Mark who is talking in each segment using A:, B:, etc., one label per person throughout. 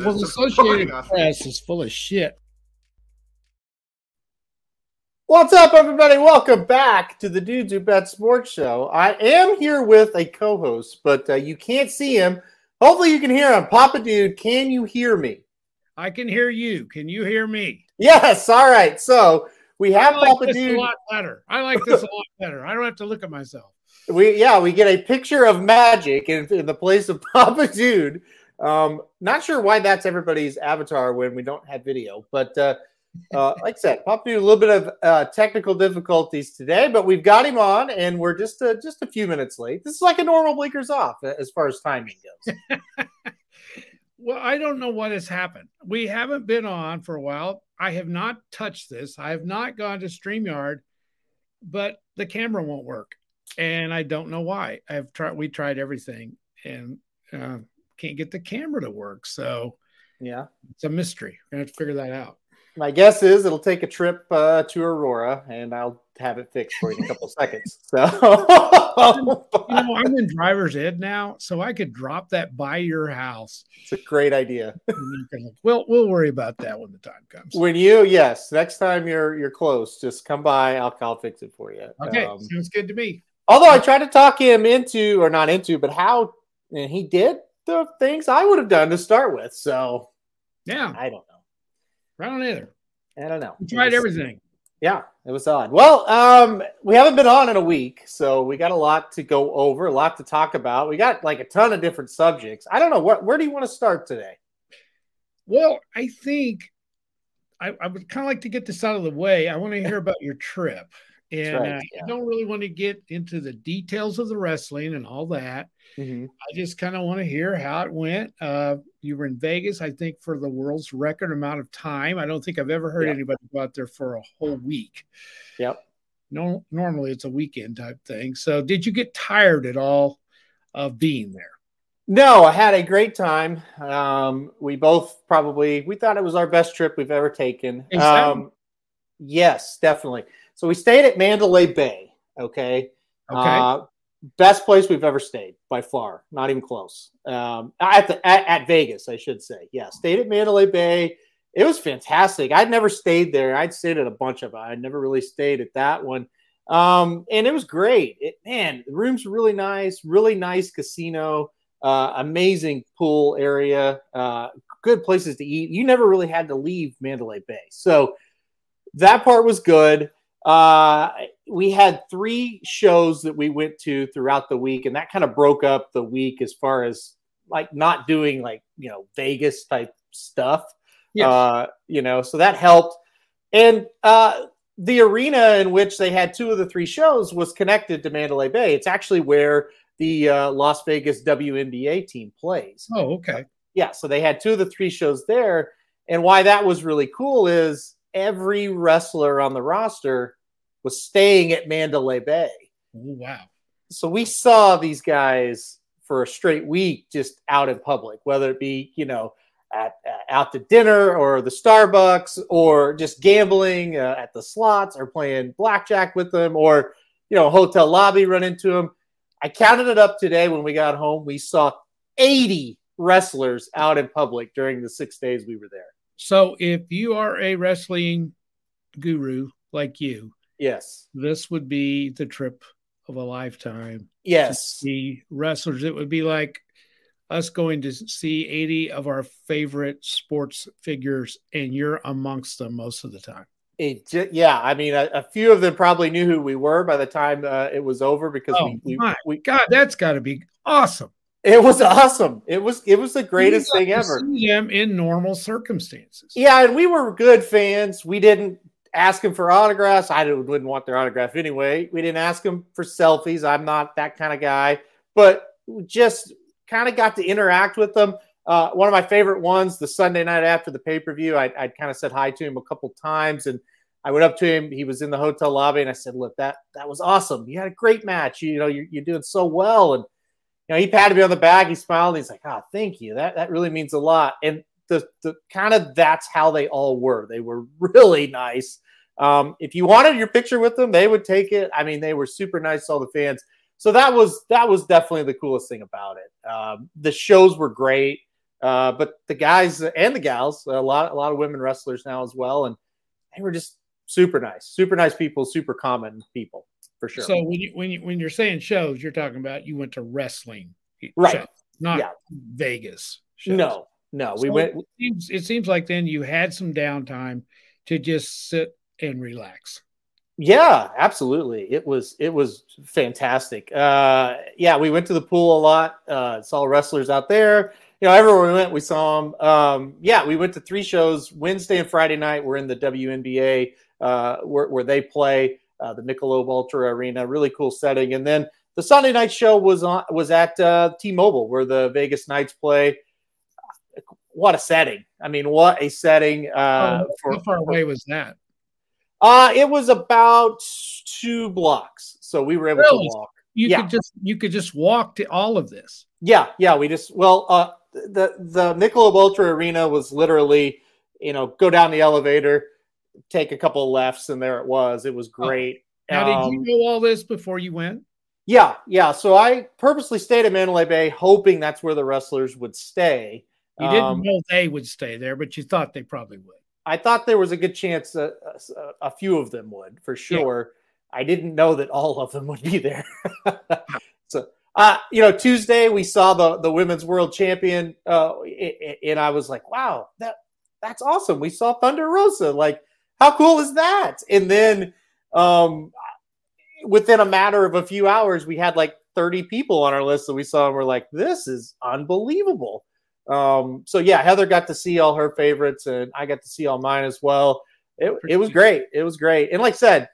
A: Well, the Associated Press is full of shit.
B: What's up, everybody? Welcome back to the Dudes Who Bet Sports Show. I am here with a co-host, but uh, you can't see him. Hopefully, you can hear him. Papa Dude, can you hear me?
A: I can hear you. Can you hear me?
B: Yes. All right. So we have
A: I like
B: Papa
A: this
B: Dude.
A: a lot better. I like this a lot better. I don't have to look at myself.
B: We yeah, we get a picture of magic in, in the place of Papa Dude. Um, not sure why that's everybody's avatar when we don't have video, but uh, uh, like I said, Papa Dude, a little bit of uh, technical difficulties today, but we've got him on, and we're just uh, just a few minutes late. This is like a normal blinkers off uh, as far as timing goes.
A: Well, I don't know what has happened. We haven't been on for a while. I have not touched this. I have not gone to StreamYard, but the camera won't work. And I don't know why. I've tried we tried everything and uh, can't get the camera to work. So
B: Yeah.
A: it's a mystery. We're gonna have to figure that out.
B: My guess is it'll take a trip uh, to Aurora, and I'll have it fixed for you in a couple seconds. So,
A: You know, I'm in driver's ed now, so I could drop that by your house.
B: it's a great idea.
A: We'll we'll worry about that when the time comes.
B: When you, yes, next time you're you're close, just come by. I'll I'll fix it for you.
A: Okay,
B: Um,
A: sounds good to me.
B: although I tried to talk him into, or not into, but how, and he did the things I would have done to start with. So
A: Yeah,
B: I don't know.
A: I don't either.
B: I don't know.
A: We tried
B: was-
A: everything.
B: Yeah, it was odd. Well, um, we haven't been on in a week, so we got a lot to go over, a lot to talk about. We got like a ton of different subjects. I don't know what. Where do you want to start today?
A: Well, I think I, I would kind of like to get this out of the way. I want to hear about your trip. And
B: right,
A: uh,
B: yeah.
A: I don't really want to get into the details of the wrestling and all that. I just kind of want to hear how it went. Uh, you were in Vegas, I think, for the world's record amount of time. I don't think I've ever heard
B: Yeah.
A: anybody go out there for a whole week.
B: Yep.
A: No, normally it's a weekend type thing. So, did you get tired at all of being there?
B: No, I had a great time. Um, we both probably we thought it was our best trip we've ever taken.
A: That-
B: Um, yes, definitely. So we stayed at Mandalay Bay. Okay.
A: Okay.
B: Uh, best place we've ever stayed by far. Not even close. Um, at the at, at Vegas, I should say. Yeah, stayed at Mandalay Bay. It was fantastic. I'd never stayed there. I'd stayed at a bunch of. I'd never really stayed at that one. Um, and it was great. It, man, the rooms were really nice. Really nice casino. Uh, amazing pool area. Uh, good places to eat. You never really had to leave Mandalay Bay, so that part was good. Uh, we had three shows that we went to throughout the week, and that kind of broke up the week as far as like not doing like you know Vegas type stuff.
A: Yes.
B: Uh, you know, so that helped. And uh, the arena in which they had two of the three shows was connected to Mandalay Bay. It's actually where the uh, Las Vegas WNBA team plays.
A: oh, okay.
B: Yeah, so they had two of the three shows there. And why that was really cool is every wrestler on the roster was staying at Mandalay Bay.
A: Oh, wow.
B: So we saw these guys for a straight week just out in public, whether it be, you know, at, uh, out to dinner or the Starbucks or just gambling uh, at the slots or playing blackjack with them or, you know, hotel lobby run into them. I counted it up today when we got home. We saw 80 wrestlers out in public during the six days we were there.
A: So, if you are a wrestling guru like you,
B: Yes.
A: this would be the trip of a lifetime.
B: Yes.
A: The wrestlers, it would be like us going to see 80 of our favorite sports figures, and you're amongst them most of the time.
B: It yeah, I mean, a, a few of them probably knew who we were by the time uh, it was over because
A: Oh,
B: we, we,
A: my
B: we
A: God, that's got to be awesome.
B: It was awesome. It was it was the greatest thing ever.
A: See them in normal circumstances.
B: Yeah, and we were good fans. We didn't ask him for autographs. I didn't- wouldn't want their autograph anyway. We didn't ask him for selfies. I'm not that kind of guy, but just kind of got to interact with them. uh, one of my favorite ones, the Sunday night after the pay per view, I, I'd kind of said hi to him a couple times, and I went up to him. He was in the hotel lobby, and I said, "Look, that that was awesome. You had a great match. You, you know, you're, you're doing so well." And know, he patted me on the back. He smiled. he's like, "Ah, oh, thank you. That that really means a lot." And the the kind of that's how they all were. They were really nice. Um, if you wanted your picture with them, they would take it. I mean, they were super nice to all the fans. So that was that was definitely the coolest thing about it. Um, the shows were great, uh, but the guys and the gals, a lot a lot of women wrestlers now as well, and they were just super nice, super nice people, super common people for sure.
A: So when you when you when you're saying shows, you're talking about you went to wrestling,
B: right?
A: Shows, not yeah. Vegas.
B: Shows. No, no, we went.
A: It seems, it seems like then you had some downtime to just sit and relax.
B: Yeah, absolutely. It was it was fantastic. Uh, yeah, we went to the pool a lot. Uh, saw wrestlers out there. You know, everywhere we went, we saw them. Um, yeah, we went to three shows Wednesday and Friday night. We're in the WNBA uh, where, where they play uh, the Michelob Ultra Arena. Really cool setting. And then the Sunday night show was on was at uh, T-Mobile where the Vegas Knights play. What a setting! I mean, what a setting! Uh,
A: oh, for, how far away was that?
B: Uh, it was about two blocks, so we were able really? to walk.
A: You yeah. could just you could just walk to all of this.
B: Yeah, yeah. We just well, uh, the the Michelob Ultra Arena was literally, you know, go down the elevator, take a couple of lefts, and there it was. It was oh. great.
A: Oh. Now, um, did you um, know all this before you went?
B: Yeah, yeah. So I purposely stayed at Mandalay Bay, hoping that's where the wrestlers would stay.
A: You didn't um, know they would stay there, but you thought they probably would.
B: I thought there was a good chance a, a, a few of them would for sure. Yeah. I didn't know that all of them would be there. so, uh, you know, Tuesday we saw the the women's world champion, uh, and I was like, wow, that that's awesome. We saw Thunder Rosa. Like, how cool is that? And then, um, within a matter of a few hours, we had like 30 people on our list that we saw, and we're like, this is unbelievable. Um, so yeah, Heather got to see all her favorites, and I got to see all mine as well. It, it was great. It was great, and like I said,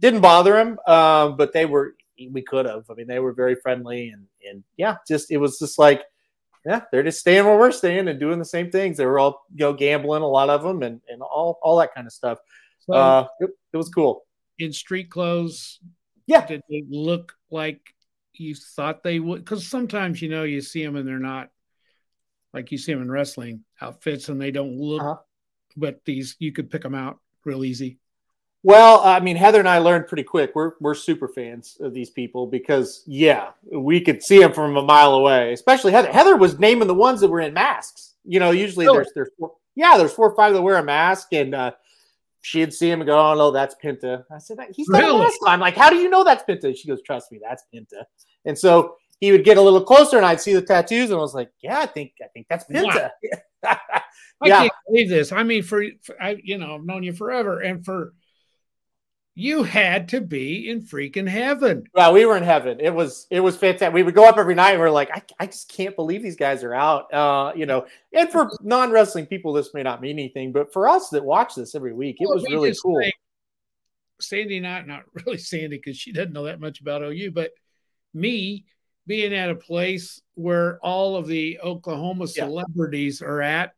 B: didn't bother him, um, but they were we could have. I mean, they were very friendly, and and yeah, just it was just like yeah, they're just staying where we're staying and doing the same things. They were all you know gambling, a lot of them, and and all all that kind of stuff. So, uh, it, it was cool.
A: In street clothes,
B: yeah,
A: did they look like you thought they would? Because sometimes you know you see them and they're not like you see them in wrestling outfits and they don't look, uh-huh. but these you could pick them out real easy.
B: Well, I mean, Heather and I learned pretty quick. We're we're super fans of these people because yeah, we could see them from a mile away. Especially Heather. Heather was naming the ones that were in masks. You know, usually really? there's there's four, yeah, there's four or five that wear a mask, and uh, she'd see him and go, "Oh no, that's Penta." I said, "He's got really? a mask on." Like, how do you know that's Penta? She goes, "Trust me, that's Penta." And so he would get a little closer and I'd see the tattoos and I was like, yeah, I think I think that's Penta.
A: Wow. I can't believe this. I mean, for, for, I, you know, I've known you forever, and for you had to be in freaking heaven.
B: Yeah, we were in heaven. It was it was fantastic. We would go up every night and we are like, I, I just can't believe these guys are out. Uh, you know, and for non wrestling people, this may not mean anything, but for us that watch this every week, it well, was really cool.
A: Sandy, not not really Sandy, because she doesn't know that much about OU, but me being at a place where all of the Oklahoma celebrities yeah. are at,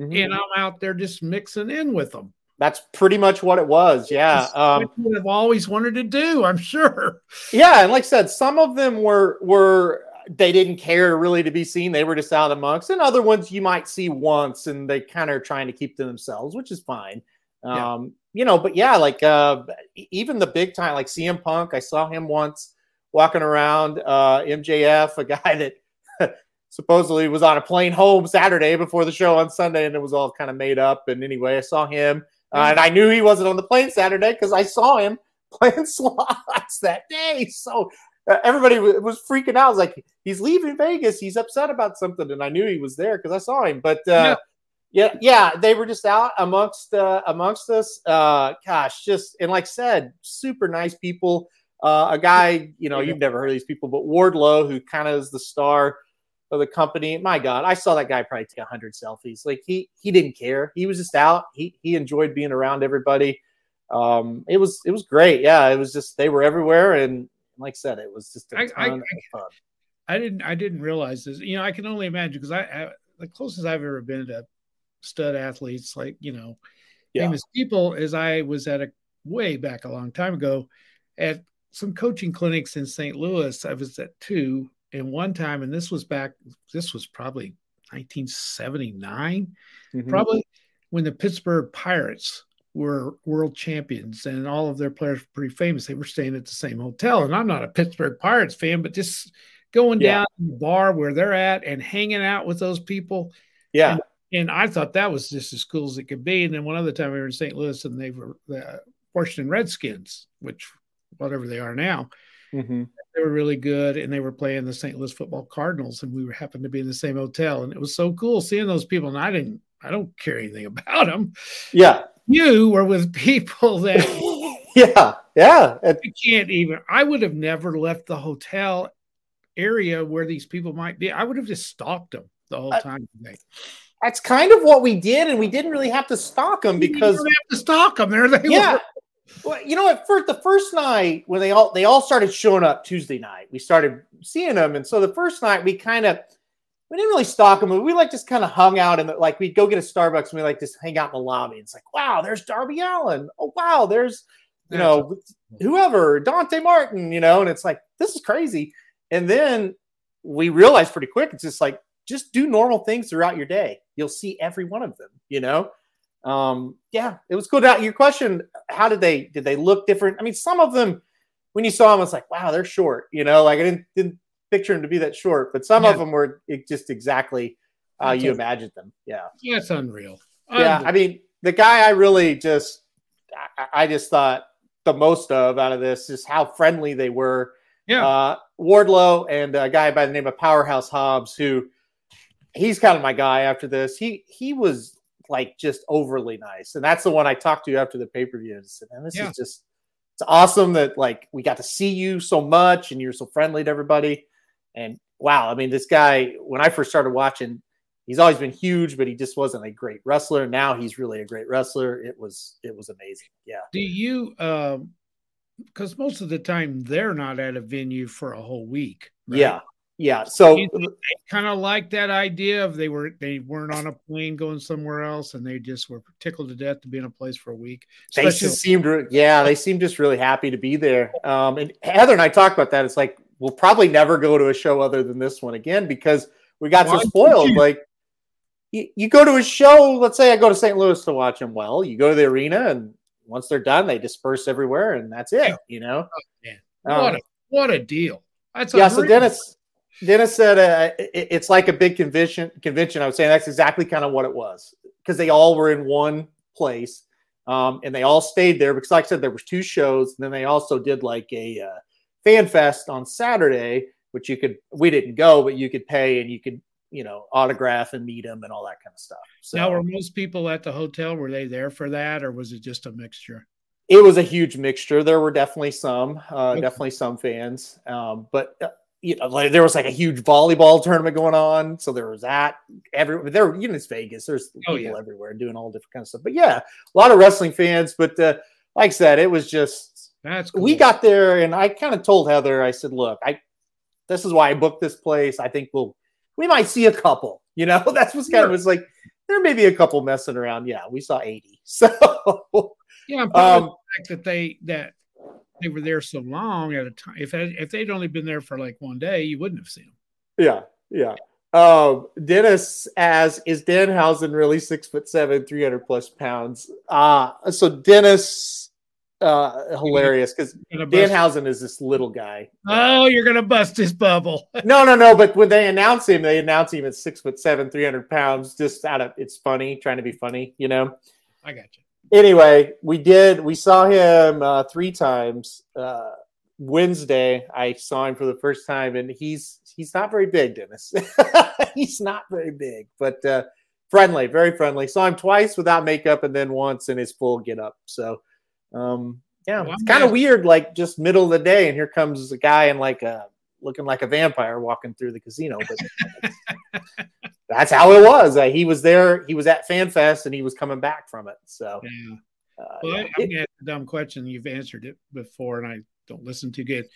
A: mm-hmm. and I'm out there just mixing in with them.
B: That's pretty much what it was. Yeah. Um,
A: I've always wanted to do, I'm sure.
B: Yeah. And like I said, some of them were, were, they didn't care really to be seen. They were just out amongst, and other ones you might see once, and they kind of are trying to keep to themselves, which is fine. Yeah. Um, you know, but yeah, like uh, even the big time, like CM Punk, I saw him once walking around. Uh, MJF, a guy that supposedly was on a plane home Saturday before the show on Sunday, and it was all kind of made up. And anyway, I saw him, uh, and I knew he wasn't on the plane Saturday because I saw him playing slots that day. So uh, everybody w- was freaking out. I was like, he's leaving Vegas. He's upset about something, and I knew he was there because I saw him. But uh, yeah. yeah, yeah, they were just out amongst uh, amongst us. Uh, gosh, just and like I said, super nice people. Uh, a guy, you know, you've never heard of these people, but Wardlow, who kind of is the star of the company. My God, I saw that guy probably take hundred selfies. Like he he didn't care. He was just out. He he enjoyed being around everybody. Um, it was it was great. Yeah, it was just they were everywhere, and like I said, it was just I, I.
A: I didn't I didn't realize this. You know, I can only imagine because I, I the closest I've ever been to stud athletes, like you know,
B: Yeah.
A: famous people, is I was at a way back a long time ago at some coaching clinics in St. Louis. I was at two, and one time, and this was back. This was probably 1979
B: Mhm.
A: probably when the Pittsburgh Pirates were world champions and all of their players were pretty famous. They were staying at the same hotel. And I'm not a Pittsburgh Pirates fan, but just going
B: Yeah.
A: down to the bar where they're at and hanging out with those people.
B: Yeah.
A: And I thought that was just as cool as it could be. And then one other time we were in St. Louis and they were the Washington Redskins, which whatever they are now,
B: Mhm.
A: they were really good and they were playing the St. Louis football Cardinals and we were happened to be in the same hotel and it was so cool seeing those people and I didn't I don't care anything about them.
B: Yeah.
A: You were with people that
B: yeah. Yeah.
A: I can't even I would have never left the hotel area where these people might be. I would have just stalked them the whole
B: I-
A: time.
B: That's kind of what we did, and we didn't really have to stalk them because
A: don't have to stalk them. There they
B: yeah.
A: were.
B: Well, you know, at first, the first night when they all they all started showing up Tuesday night, we started seeing them, and so the first night we kind of we didn't really stalk them. But we like just kind of hung out and like we'd go get a Starbucks and we like just hang out in the lobby. It's like, wow, there's Darby Allin. Oh wow, there's you know whoever Dante Martin. You know, and it's like this is crazy. And then we realized pretty quick it's just like just do normal things throughout your day. You'll see every one of them. You know, um, yeah, it was cool. Now, your question: How did they did they look different? I mean, some of them when you saw them, it's like, wow, they're short. You know, like I didn't didn't picture them to be that short, but some
A: Yeah.
B: of them were just exactly how you imagined them. Yeah,
A: yeah, it's unreal.
B: yeah.
A: Unreal.
B: I mean, the guy I really just I, I just thought the most of out of this is how friendly they were.
A: yeah.
B: Uh, Wardlow and a guy by the name of Powerhouse Hobbs, who he's kind of my guy after this. He he was like just overly nice, and that's the one I talked to after the pay per view. And said, "Man, this
A: Yeah.
B: is just it's awesome that like we got to see you so much, and you're so friendly to everybody." And wow, I mean, this guy when I first started watching, he's always been huge, but he just wasn't a great wrestler. Now he's really a great wrestler. It was it was amazing. Yeah.
A: Do you um because most of the time they're not at a venue for a whole week. right?
B: Yeah. Yeah. So
A: kind of like that idea of they were they weren't on a plane going somewhere else and they just were tickled to death to be in a place for a week.
B: they just seemed yeah they seemed just really happy to be there um and heather and i talked about that it's like we'll probably never go to a show other than this one again because we got
A: Why
B: so spoiled
A: you?
B: like you, you go to a show let's say i go to st louis to watch them well you go to the arena and once they're done they disperse everywhere and that's it you know
A: man.
B: Um,
A: what a what a deal. That's
B: yeah so dennis dennis said uh, it- it's like a big convention convention i was saying that's exactly kind of what it was because they all were in one place um, and they all stayed there because like i said there was two shows and then they also did like a uh, fan fest on saturday which you could we didn't go but you could pay and you could you know autograph and meet them and all that kind of stuff so
A: Now were most people at the hotel were they there for that or was it just a mixture?
B: it was a huge mixture. There were definitely some, uh,
A: Okay.
B: definitely some fans, um, but uh, you know, like there was like a huge volleyball tournament going on, so there was that. Every there, you know, it's Vegas. There's
A: Oh,
B: people
A: yeah.
B: everywhere doing all different kinds of stuff. But yeah, a lot of wrestling fans. But uh, like I said, it was just
A: That's cool.
B: we got there, and I kind of told Heather, I said, "Look, I this is why I booked this place. I think we'll we might see a couple. You know, that's what's kind of was like." There may be a couple messing around. Yeah, we saw 80. So
A: yeah, part of
B: um,
A: the fact that they that they were there so long at a time. If if they'd only been there for like one day, you wouldn't have seen them.
B: Yeah, yeah. Um, Dennis as is Danhausen really six foot seven, three hundred plus pounds. Uh so Dennis, uh, hilarious because Danhausen is this little guy.
A: oh, you're gonna bust his bubble.
B: No, no, no. But when they announce him, they announce him at six foot seven, three hundred pounds. Just out of it's funny, trying to be funny, you know.
A: I got you.
B: Anyway, we did. We saw him uh, three times. Uh, Wednesday, I saw him for the first time, and he's he's not very big, Dennis. he's not very big, but uh, friendly, very friendly. Saw him twice without makeup, and then once in his full get up. So, um, yeah, it's kind of weird. Like just middle of the day, and here comes a guy in like a looking like a vampire walking through the casino. But that's how it was. Uh, he was there. He was at FanFest, and he was coming back from it. So.
A: Yeah.
B: Uh,
A: Well,
B: yeah.
A: I, I'm gonna ask a dumb question. You've answered it before, and I don't listen too good.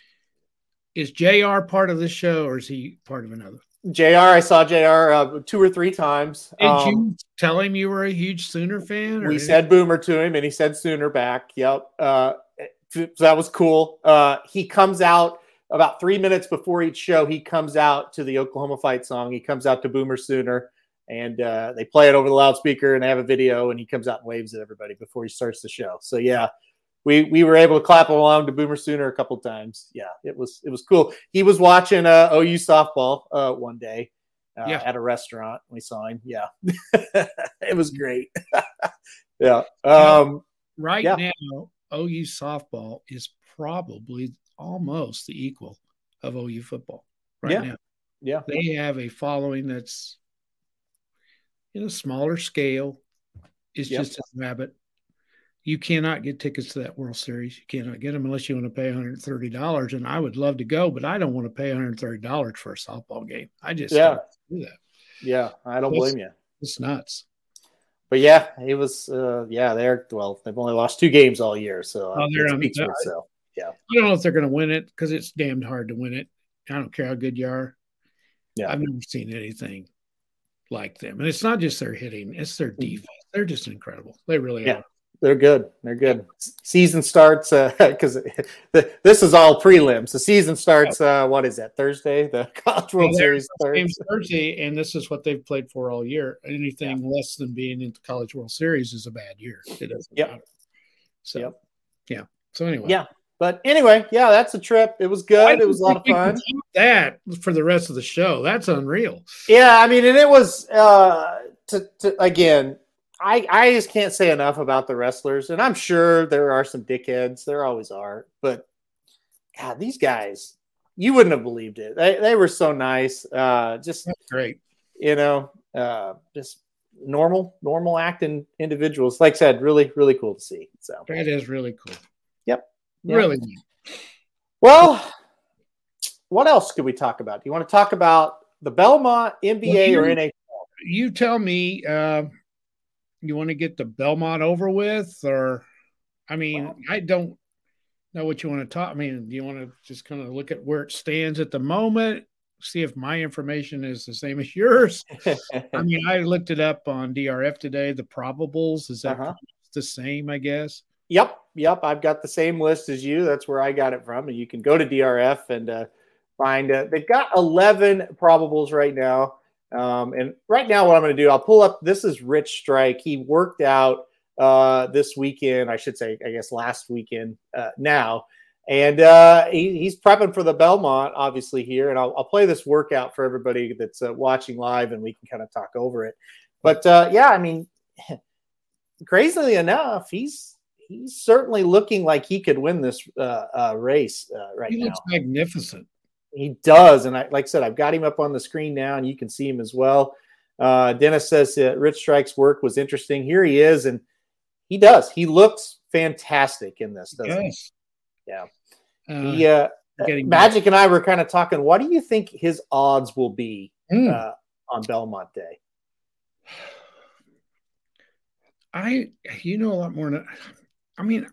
A: Is Jr. part of this show, or is he part of another?
B: Jr. I saw Jr. Uh, two or three times.
A: Did
B: Um,
A: you tell him you were a huge Sooner fan?
B: we said boomer to him and he said sooner back yep uh so that was cool uh he comes out about three minutes before each show he comes out to the oklahoma fight song. He comes out to boomer sooner and uh they play it over the loudspeaker and they have a video and he comes out and waves at everybody before he starts the show. So yeah we we were able to clap along to boomer sooner a couple times. Yeah it was it was cool. He was watching uh ou softball uh one day uh,
A: Yeah.
B: at a restaurant. We saw him. Yeah. It was great. Yeah um
A: right
B: Yeah.
A: now, OU softball is probably almost the equal of OU football right
B: Yeah.
A: now.
B: yeah
A: They have a following that's in a smaller scale. It's
B: Yep.
A: just a rabbit. You cannot get tickets to that World Series. You cannot get them unless you want to pay $130. And I would love to go, but I don't want to pay $130 for a softball game. I just
B: Yeah.
A: do that.
B: yeah i don't
A: Yes.
B: blame you
A: It's nuts.
B: but yeah it was uh yeah they're well they've only lost two games all year so uh,
A: Oh, they're on-
B: for itself
A: I don't know if they're going to win it because it's damned hard to win it. I don't care how good you are.
B: Yeah.
A: I've never seen anything like them. And it's not just their hitting, it's their defense. They're just incredible. They really
B: Mm-hmm. Yeah.
A: are.
B: they're good they're good season starts uh because this is all prelims the season starts uh what is that thursday the college world series starts
A: Thursday, and this is what they've played for all year. Anything less than being in the College World Series is a bad year. It doesn't
B: Yep.
A: matter. So,
B: Yep.
A: yeah. So, anyway.
B: Yeah. But anyway yeah that's a trip it was good it was a lot of
A: think we can
B: fun
A: That for the rest of the show. That's unreal.
B: Yeah, I mean, and it was uh to, to again, I I just can't say enough about the wrestlers, and I'm sure there are some dickheads. There always are, but God, these guys, you wouldn't have believed it. They they were so nice. Uh, just
A: That's great.
B: you know, uh, just normal normal acting individuals. Like I said, really really cool to see. So
A: That is really cool.
B: Yep. Yeah.
A: Really neat.
B: well, what else could we talk about? Do you want to talk about the Belmont NBA or
A: you-
B: NHL?
A: you tell me uh, you want to get the belmont over with or i mean
B: Well-
A: i don't know what you want to talk i mean do you want to just kind of look at where it stands at the moment see if my information is the same as yours i mean i looked it up on drf today the probables is that
B: Uh-huh.
A: the same i guess
B: Yep, yep. I've got the same list as you. That's where I got it from. And you can go to DRF and uh, find. They've got eleven probables right now. Um, and right now, what I'm going to do, I'll pull up. This is Rich Strike. He worked out uh, this weekend. I should say, I guess last weekend. Uh, now, and uh, he, he's prepping for the Belmont, obviously here. And I'll, I'll play this workout for everybody that's uh, watching live, and we can kind of talk over it. But uh, yeah, I mean, crazily enough, he's he's certainly looking like he could win this uh, uh, race uh, right
A: he
B: now.
A: He looks magnificent
B: He does, and I, like I said, I've got him up on the screen now, and you can see him as well. Uh, Dennis says uh, Rich Strike's work was interesting. Here he is, and he does. He looks fantastic in this, doesn't
A: yes
B: Yeah.
A: uh,
B: he? he uh, Magic and I were kind of talking. What do you think his odds will be
A: Mm.
B: uh, on Belmont Day?
A: I you know a lot more than I mean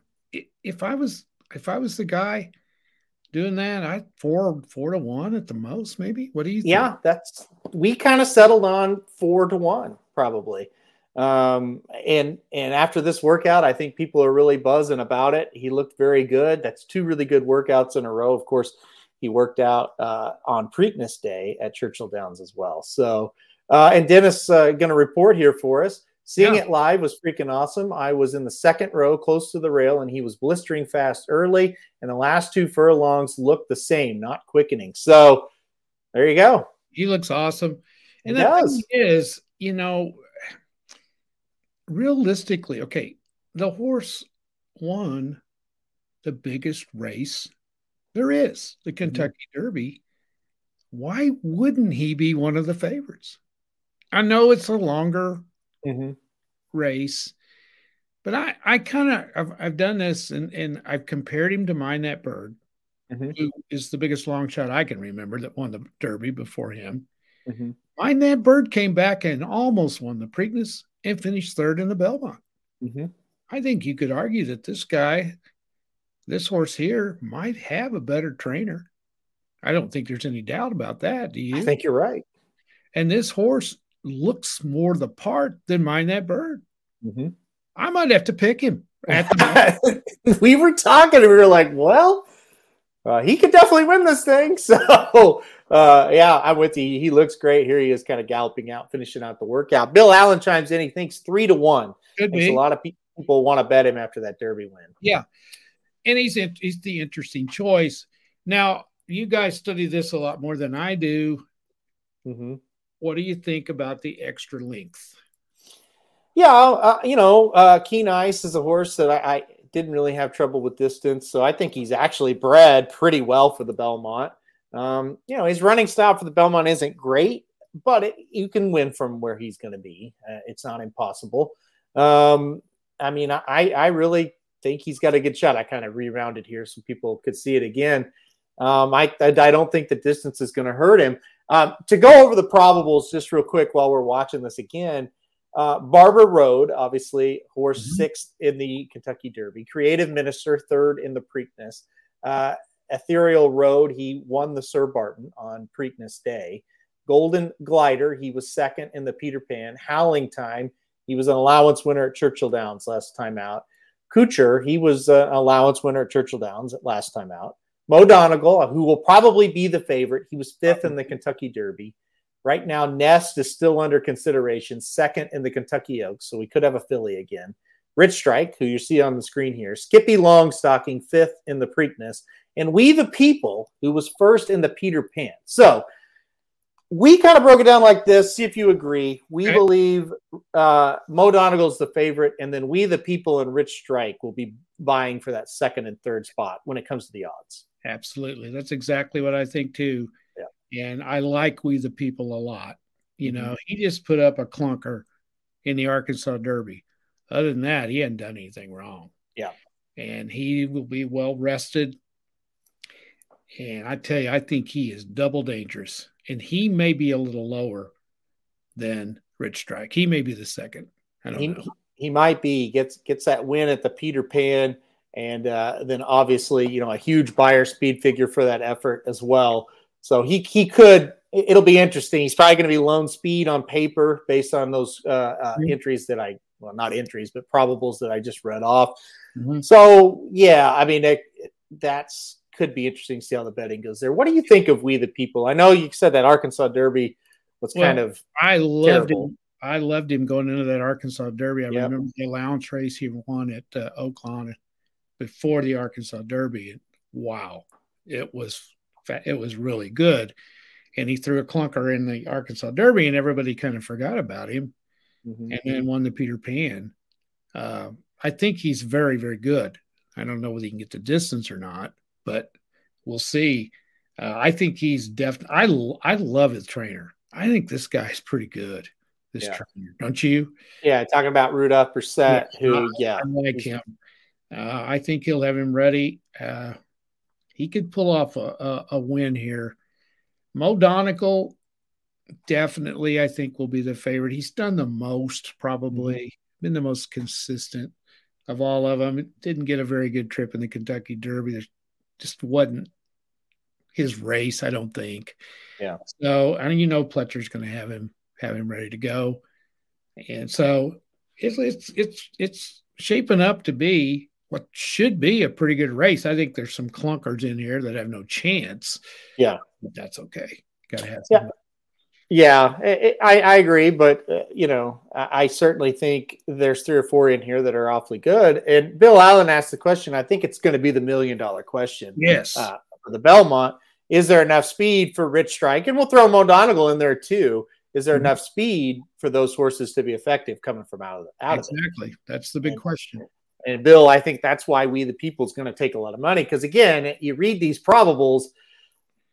A: if I was if I was the guy doing that I four four to one at the most maybe what do you think?
B: Yeah, that's we kind of settled on four to one probably. Um, and and after this workout, I think people are really buzzing about it. He looked very good. That's two really good workouts in a row. Of course, he worked out uh, on Preakness Day at Churchill Downs as well. So, uh, and Dennis uh, going to report here for us. Seeing
A: Yeah.
B: it live was freaking awesome. I was in the second row, close to the rail, and he was blistering fast early. And the last two furlongs looked the same, not quickening. So, there you go.
A: he looks awesome. And
B: He
A: the
B: does.
A: thing is, you know, realistically, okay, the horse won the biggest race there is, the mm-hmm. Kentucky Derby. Why wouldn't he be one of the favorites? I know it's a longer
B: Mm-hmm.
A: race. But I, I kind of, I've, I've done this and, and I've compared him to Mine That Bird,
B: Mhm.
A: who is the biggest long shot I can remember that won the Derby before him.
B: Mhm.
A: Mine That Bird came back and almost won the Preakness and finished third in the Belmont.
B: Mm-hmm.
A: I think you could argue that this guy, this horse here, might have a better trainer. I don't think there's any doubt about that. Do you?
B: I think you're right.
A: And this horse looks more the part than Mine That Bird.
B: Mm-hmm.
A: I might have to pick him.
B: we were talking and we were like, well, uh, he could definitely win this thing. So, uh, yeah, I'm with you. He looks great. Here he is kind of galloping out, finishing out the workout. Bill Allen chimes in. He thinks three to one.
A: Could
B: a lot of people want to bet him after that Derby win.
A: Yeah. And he's he's the interesting choice. Now, you guys study this a lot more than I do.
B: Mm-hmm.
A: What do you think about the extra length?
B: Yeah, uh, you know, uh, Keen Ice is a horse that I, I didn't really have trouble with distance, so I think he's actually bred pretty well for the Belmont. Um, you know, his running style for the Belmont isn't great, but it, you can win from where he's going to be. Uh, it's not impossible. Um, I mean, I, I really think he's got a good shot. I kind of rerounded here so people could see it again. Um, I, I, I don't think the distance is going to hurt him. Um, to go over the probables just real quick while we're watching this again. Uh, Barber Road, obviously, horse
A: Mhm.
B: sixth in the Kentucky Derby. Creative Minister, third in the Preakness. Uh, Ethereal Road, he won the Sir Barton on Preakness Day. Golden Glider, he was second in the Peter Pan. Howling Time, he was an allowance winner at Churchill Downs last time out. Kucher, he was an allowance winner at Churchill Downs last time out. Mo Donegal, who will probably be the favorite, he was fifth in the Kentucky Derby. Right now, Nest is still under consideration, second in the Kentucky Oaks, so we could have a filly again. Rich Strike, who you see on the screen here, Skippy Longstocking, fifth in the Preakness, and We the People, who was first in the Peter Pan. So we kind of broke it down like this. See if you agree. We
A: Okay.
B: believe uh, Mo Donegal's the favorite, and then We the People and Rich Strike will be vying for that second and third spot when it comes to the odds.
A: Absolutely. That's exactly what I think too.
B: Yeah.
A: And I like We the People a lot. You
B: Mhm.
A: know, he just put up a clunker in the Arkansas Derby. Other than that, he hadn't done anything wrong.
B: Yeah.
A: And he will be well rested. And I tell you, I think he is double dangerous. And he may be a little lower than Rich Strike. He may be the second. I don't
B: He,
A: know.
B: he might be gets gets that win at the Peter Pan, and uh, then obviously you know a huge Beyer speed figure for that effort as well. So he he could. it- It'll be interesting. He's probably going to be lone speed on paper based on those uh, uh,
A: Mhm.
B: entries that I well not entries but probables that I just read off.
A: Mhm.
B: So yeah, I mean it, that's could be interesting to see how the betting goes there. What do you think of We the People? I know you said that Arkansas Derby was
A: Well,
B: kind of
A: I loved
B: Terrible.
A: him. I loved him going into that Arkansas Derby. I
B: Yep.
A: remember the allowance race he won at uh, Oaklawn before the Arkansas Derby. Wow, it was it was really good. And he threw a clunker in the Arkansas Derby, and everybody kind of forgot about him.
B: Mhm.
A: And then won the Peter Pan. Uh, I think he's very very good. I don't know whether he can get the distance or not, but we'll see. Uh, I think he's definitely. I love his trainer. I think this guy's pretty good. This
B: Yeah.
A: trainer, don't you?
B: yeah talking about Rodolphe Brisset,
A: Yeah.
B: who yeah
A: I like him. Uh, I think he'll have him ready. Uh, he could pull off a, a, a win here. Mo Donegal definitely, I think, will be the favorite. He's done the most, probably been the most consistent of all of them. Didn't get a very good trip in the Kentucky Derby. There just wasn't his race, I don't think.
B: Yeah.
A: So, and you know, Pletcher's going to have him have him ready to go, and so it's it's it's it's shaping up to be what should be a pretty good race. I think there's some clunkers in here that have no chance.
B: Yeah.
A: but that's okay. Got to have some.
B: Yeah, I, I I agree, but uh, you know, I, I certainly think there's three or four in here that are awfully good. And Bill Allen asked the question. I think it's going to be the million dollar question.
A: Yes.
B: Uh, for the Belmont, is there enough speed for Rich Strike? And we'll throw Mo Donegal in there too. Is there
A: Mhm.
B: enough speed for those horses to be effective coming from out of the, out of it?
A: exactly. That's the big question.
B: And Bill, I think that's why we the people is going to take a lot of money because again, you read these probables.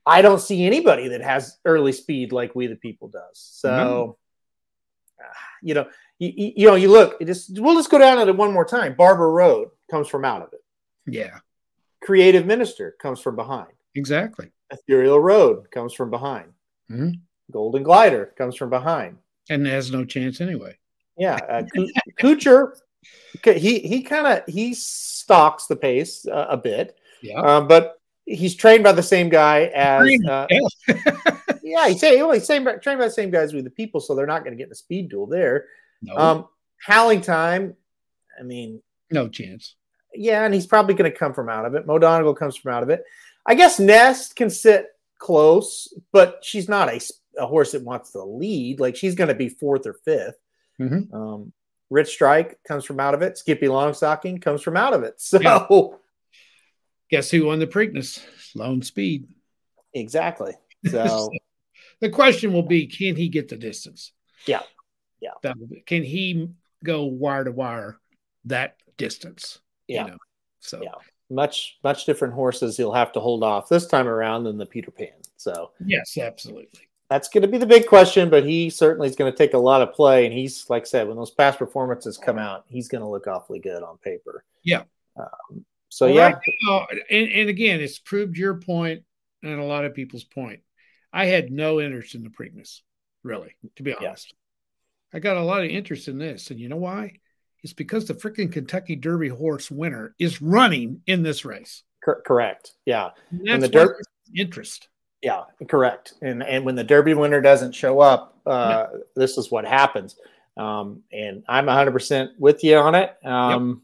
B: I don't see anybody that has early speed like we the people does. So, uh, you know, you, you, know, you look. It just we'll just go down at it one more time. Barber Road comes from out of it.
A: Yeah,
B: Creative Minister comes from behind.
A: exactly.
B: Ethereal Road comes from behind.
A: Mhm.
B: Golden Glider comes from behind.
A: And has no chance anyway.
B: Yeah, uh, Kucher, he he kind of he stalks the pace uh, a bit.
A: Yeah.
B: Um, but he's trained by the same guy as uh,
A: yeah.
B: he's same trained by the same guys with the people, so they're not going to get in a speed duel there.
A: No,
B: Um, Howling time. I mean,
A: no chance.
B: yeah, and he's probably going to come from out of it. Mo Donegal comes from out of it. I guess Nest can sit close, but she's not a, a horse that wants to lead. Like she's going to be fourth or 5th
A: Mhm.
B: Um, Rich Strike comes from out of it. Skippy Longstocking comes from out of it. So
A: Yeah. Guess who won the Preakness? Lone Speed.
B: exactly. So
A: The question will be, can he get the distance?
B: Yeah. Yeah.
A: That can he go wire to wire that distance?
B: Yeah.
A: You know? So
B: Yeah. much much different horses he'll have to hold off this time around than the Peter Pan. So
A: yes, absolutely.
B: That's going to be the big question, but he certainly is going to take a lot of play. And he's, like I said, when those past performances come out, he's going to look awfully good on paper.
A: Yeah.
B: Um, so,
A: Well,
B: yeah,
A: now, and, and again, it's proved your point and a lot of people's point. I had no interest in the Preakness, really, to be
B: Yeah.
A: honest. I got a lot of interest in this, and you know why? It's because the freaking Kentucky Derby horse winner is running in this race.
B: cor- correct. Yeah.
A: And
B: And the Derby-
A: interest.
B: Yeah, correct. And and when the Derby winner doesn't show up, uh, this is what happens. Um, and I'm 100% with you on it. Um,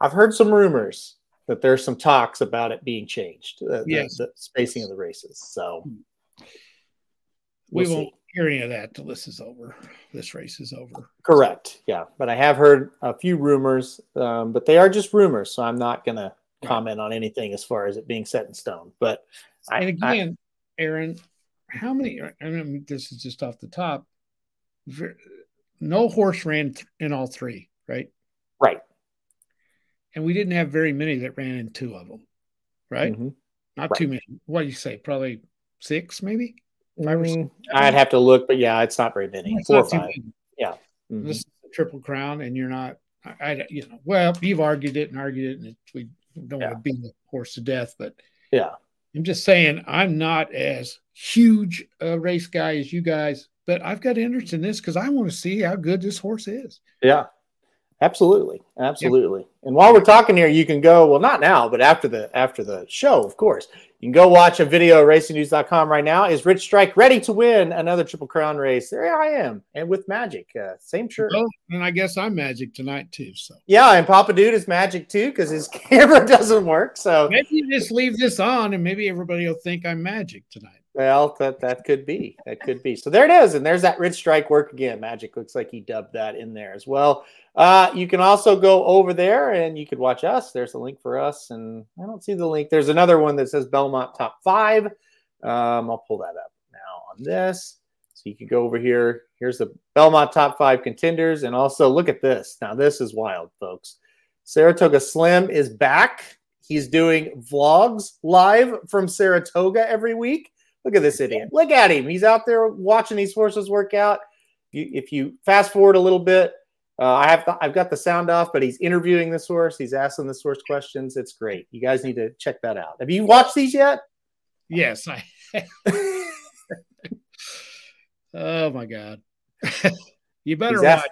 B: I've heard some rumors that there's some talks about it being changed, uh, the-
A: Yes.
B: the, spacing of the races. So
A: We
B: we'll
A: won't
B: see.
A: hear any of that till this is over. This race is over.
B: Correct. Yeah. But I have heard a few rumors, um, but they are just rumors. So I'm not going to comment on anything as far as it being set in stone. But I,
A: and
B: I-
A: again, Aaron, how many? I mean, this is just off the top. No horse ran in all three, right?
B: right.
A: And we didn't have very many that ran in two of them, right?
B: Mhm.
A: Not
B: Right.
A: too many. What do you say? Probably six, maybe. Five or
B: Mm, I'd have to look, but yeah, it's not very many.
A: It's
B: Four or five.
A: many.
B: Mhm.
A: This is the triple crown, and you're not. I, I, you know, well, you've argued it and argued it, and it, we don't
B: Yeah.
A: want to beat the horse to death, but
B: Yeah.
A: I'm just saying I'm not as huge a race guy as you guys, but I've got interest in this because I want to see how good this horse is.
B: Yeah, absolutely, absolutely. And while we're talking here, you can go. Well, not now, but after the after the show, of course, you can go watch a video at racingnews.com right now. Is Rich Strike ready to win another Triple Crown race? There I am, and with Magic, uh, same shirt.
A: Well, and I guess I'm magic tonight too. So
B: Yeah, and Papa Dude is Magic too because his camera doesn't work. So
A: maybe you just leave this on, and maybe everybody will think I'm magic tonight.
B: Well, that that could be. That could be. So there it is, and there's that Rich Strike work again. Magic looks like he dubbed that in there as well. Uh, you can also go over there and you could watch us. There's a link for us, and I don't see the link. There's another one that says Belmont Top Five. Um, I'll pull that up now on this, so you can go over here. Here's the Belmont Top Five contenders, and also look at this. Now this is wild, folks. Saratoga Slim is back. He's doing vlogs live from Saratoga every week. Look at this idiot. Look at him. He's out there watching these horses work out. You, if you fast forward a little bit, uh, I have the, I've got the sound off, but he's interviewing the horse. He's asking the horse questions. It's great. You guys need to check that out. Have you watched these yet?
A: Yes, I. oh my God! you better
B: He's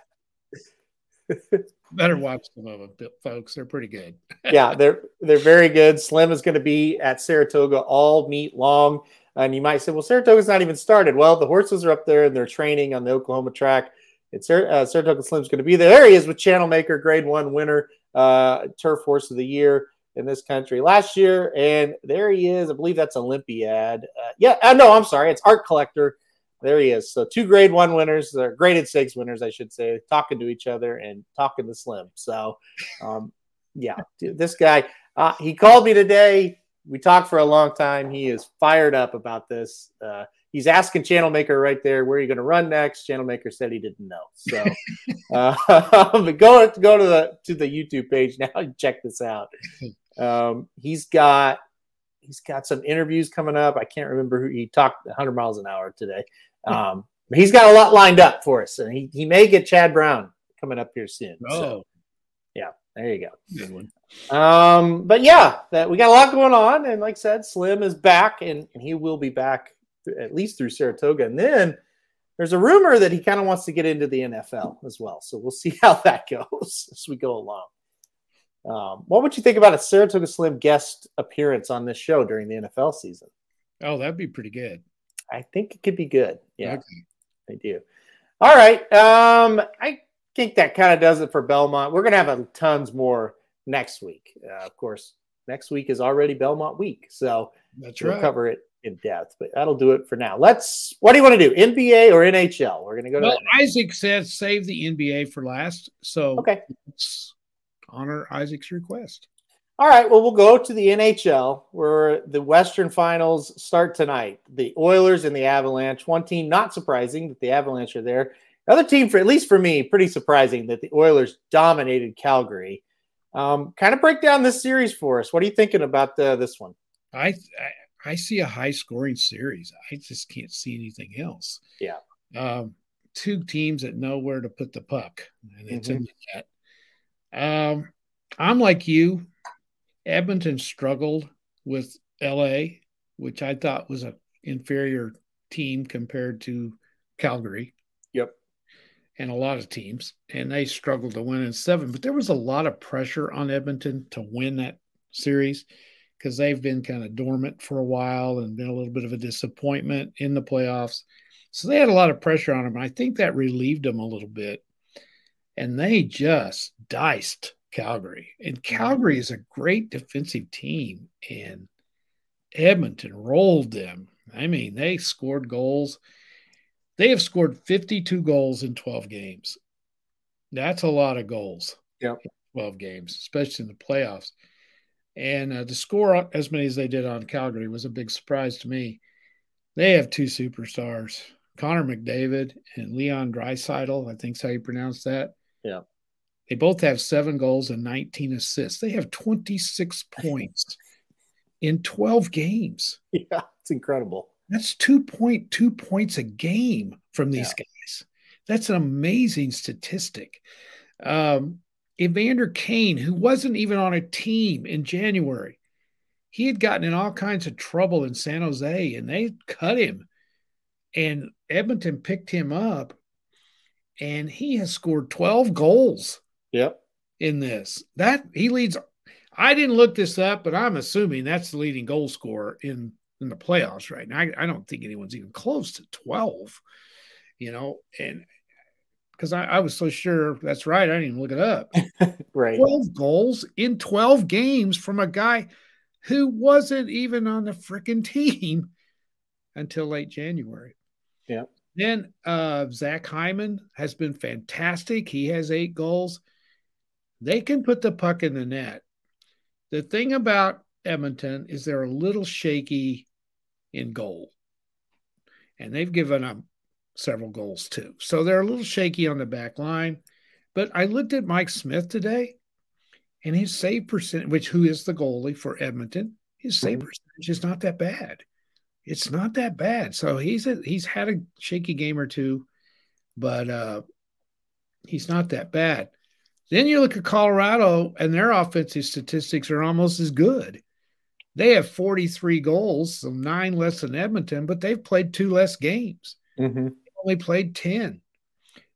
A: watch. better watch some of them, folks. They're pretty good.
B: yeah, they're they're very good. Slim is going to be at Saratoga all meet long. And you might say, well, Saratoga's not even started. Well, the horses are up there and they're training on the Oklahoma track. It's uh, Saratoga Slim's going to be there. There he is with Channel Maker, Grade One winner, uh, Turf Horse of the Year in this country last year. And there he is. I believe that's Olympiad. Uh, yeah, uh, no, I'm sorry, it's Art Collector. There he is. So two Grade One winners, or graded stakes winners, I should say, talking to each other and talking to Slim. So, um, yeah, this guy. Uh, he called me today. We talked for a long time. He is fired up about this. Uh, he's asking Channel Maker right there, where are you going to run next? Channel Maker said he didn't know. So, uh, but go go to the to the YouTube page now and check this out. Um, he's got he's got some interviews coming up. I can't remember who he talked 100 miles an hour today. Um, but he's got a lot lined up for us, and he, he may get Chad Brown coming up here soon. So
A: Oh,
B: there you go.
A: good one.
B: Um, but yeah, that we got a lot going on, and like I said, Slim is back, and, and he will be back at least through Saratoga, and then there's a rumor that he kind of wants to get into the NFL as well. So we'll see how that goes as we go along. Um, what would you think about a Saratoga Slim guest appearance on this show during the NFL season?
A: Oh, that'd be pretty good.
B: I think it could be good. Yeah, okay. I do. All right. Um, I think that kind of does it for Belmont. We're gonna have a tons more next week. Uh, of course, next week is already Belmont week, so
A: that's
B: we'll
A: right.
B: cover it in depth. But that'll do it for now. Let's. What do you want to do? NBA or NHL? We're gonna go to.
A: Well, Isaac said save the NBA for last, so
B: okay.
A: Let's honor Isaac's request.
B: All right. Well, we'll go to the NHL where the Western Finals start tonight. The Oilers and the Avalanche. One team, not surprising that the Avalanche are there. Other team, for at least for me, pretty surprising that the Oilers dominated Calgary. Um, kind of break down this series for us. What are you thinking about uh, this one?
A: I, I, see a high scoring series. I just can't see anything else.
B: Yeah.
A: Um, two teams that know where to put the puck, and it's mm-hmm. in the net. Um, I'm like you. Edmonton struggled with LA, which I thought was an inferior team compared to Calgary.
B: Yep.
A: And a lot of teams. And they struggled to win in seven. But there was a lot of pressure on Edmonton to win that series because they've been kind of dormant for a while and been a little bit of a disappointment in the playoffs. So they had a lot of pressure on them. I think that relieved them a little bit. And they just diced Calgary. And Calgary is a great defensive team, and Edmonton rolled them. I mean, they scored goals. They have scored 52 goals in 12 games. That's a lot of goals.
B: Yeah.
A: 12 games, especially in the playoffs. And uh, to score as many as they did on Calgary was a big surprise to me. They have two superstars, Connor McDavid and Leon Draisaitl. I think's how you pronounce that.
B: Yeah.
A: They both have seven goals and 19 assists. They have 26 points in 12 games.
B: Yeah, it's incredible.
A: That's 2.2 points a game from these yeah. guys. That's an amazing statistic. Um, Evander Kane, who wasn't even on a team in January, he had gotten in all kinds of trouble in San Jose and they cut him. And Edmonton picked him up and he has scored 12 goals
B: Yep.
A: In this, that he leads. I didn't look this up, but I'm assuming that's the leading goal scorer in in the playoffs right now. I, I don't think anyone's even close to 12. You know, and because I, I, was so sure that's right, I didn't even look it up.
B: right.
A: 12 goals in 12 games from a guy who wasn't even on the freaking team until late January.
B: Yeah.
A: Then uh, Zach Hyman has been fantastic. He has eight goals. They can put the puck in the net. The thing about Edmonton is they're a little shaky in goal. And they've given up several goals too. So they're a little shaky on the back line. But I looked at Mike Smith today and his save percentage, which who is the goalie for Edmonton, his save mm-hmm. percentage is not that bad. It's not that bad. So he's a, he's had a shaky game or two, but uh, he's not that bad. Then you look at Colorado, and their offensive statistics are almost as good. They have 43 goals, so nine less than Edmonton, but they've played two less games.
B: Mm-hmm.
A: Only played 10.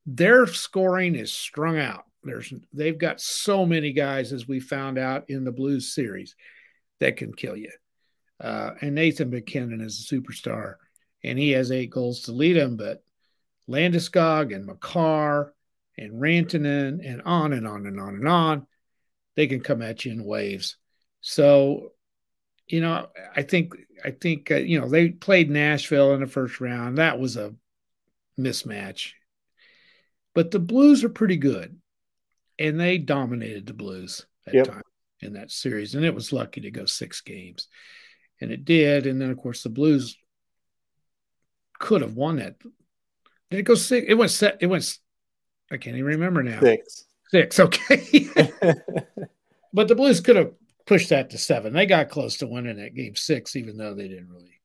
A: Their scoring is strung out. There's they've got so many guys, as we found out in the Blues series, that can kill you. Uh, and Nathan MacKinnon is a superstar, and he has eight goals to lead him. But Landeskog and Makar and Rantanen and on and on and on and on. They can come at you in waves. So, you know, I think I think uh, you know they played Nashville in the first round. That was a mismatch. But the Blues are pretty good, and they dominated the Blues at yep. time in that series, and it was lucky to go six games, and it did. And then of course the Blues could have won that. Did it go six? It went set. It went I can't even remember now.
B: Six.
A: Six, okay. but the Blues could have pushed that to seven. They got close to winning that game six, even though they didn't really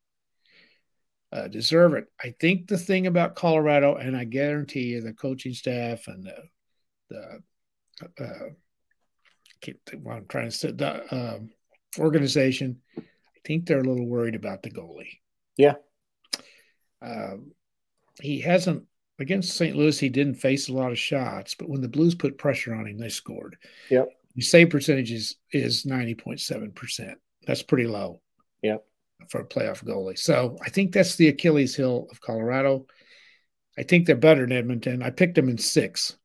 A: uh, deserve it. I think the thing about Colorado, and I guarantee you, the coaching staff and the, the uh, can't what I'm trying to say, the uh, organization, I think they're a little worried about the goalie.
B: Yeah.
A: Uh, he hasn't against St. Louis, he didn't face a lot of shots, but when the Blues put pressure on him, they scored.
B: Yep.
A: His save percentage is, is 90.7%. That's pretty low.
B: Yep.
A: For a playoff goalie. So I think that's the Achilles heel of Colorado. I think they're better than Edmonton. I picked them in six,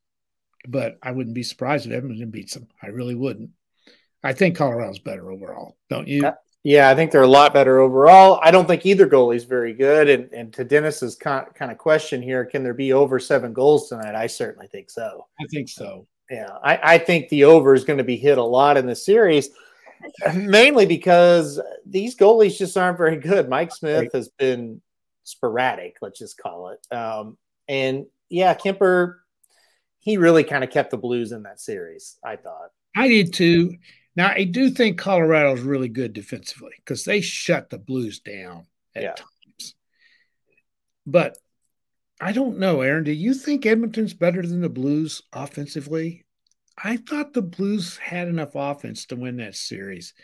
A: but I wouldn't be surprised if Edmonton beats them. I really wouldn't. I think Colorado's better overall, don't you?
B: Uh, yeah, I think they're a lot better overall. I don't think either goalie's very good. And, and to Dennis's kind of question here, can there be over seven goals tonight? I certainly think so.
A: I think so.
B: Yeah, I, I think the over is going to be hit a lot in the series, mainly because these goalies just aren't very good. Mike Smith has been sporadic, let's just call it. Um, and yeah, Kuemper, he really kind of kept the Blues in that series, I thought.
A: I did too. Now, I do think Colorado's really good defensively because they shut the Blues down at yeah. times. But I don't know, Aaron. Do you think Edmonton's better than the Blues offensively? I thought the Blues had enough offense to win that series,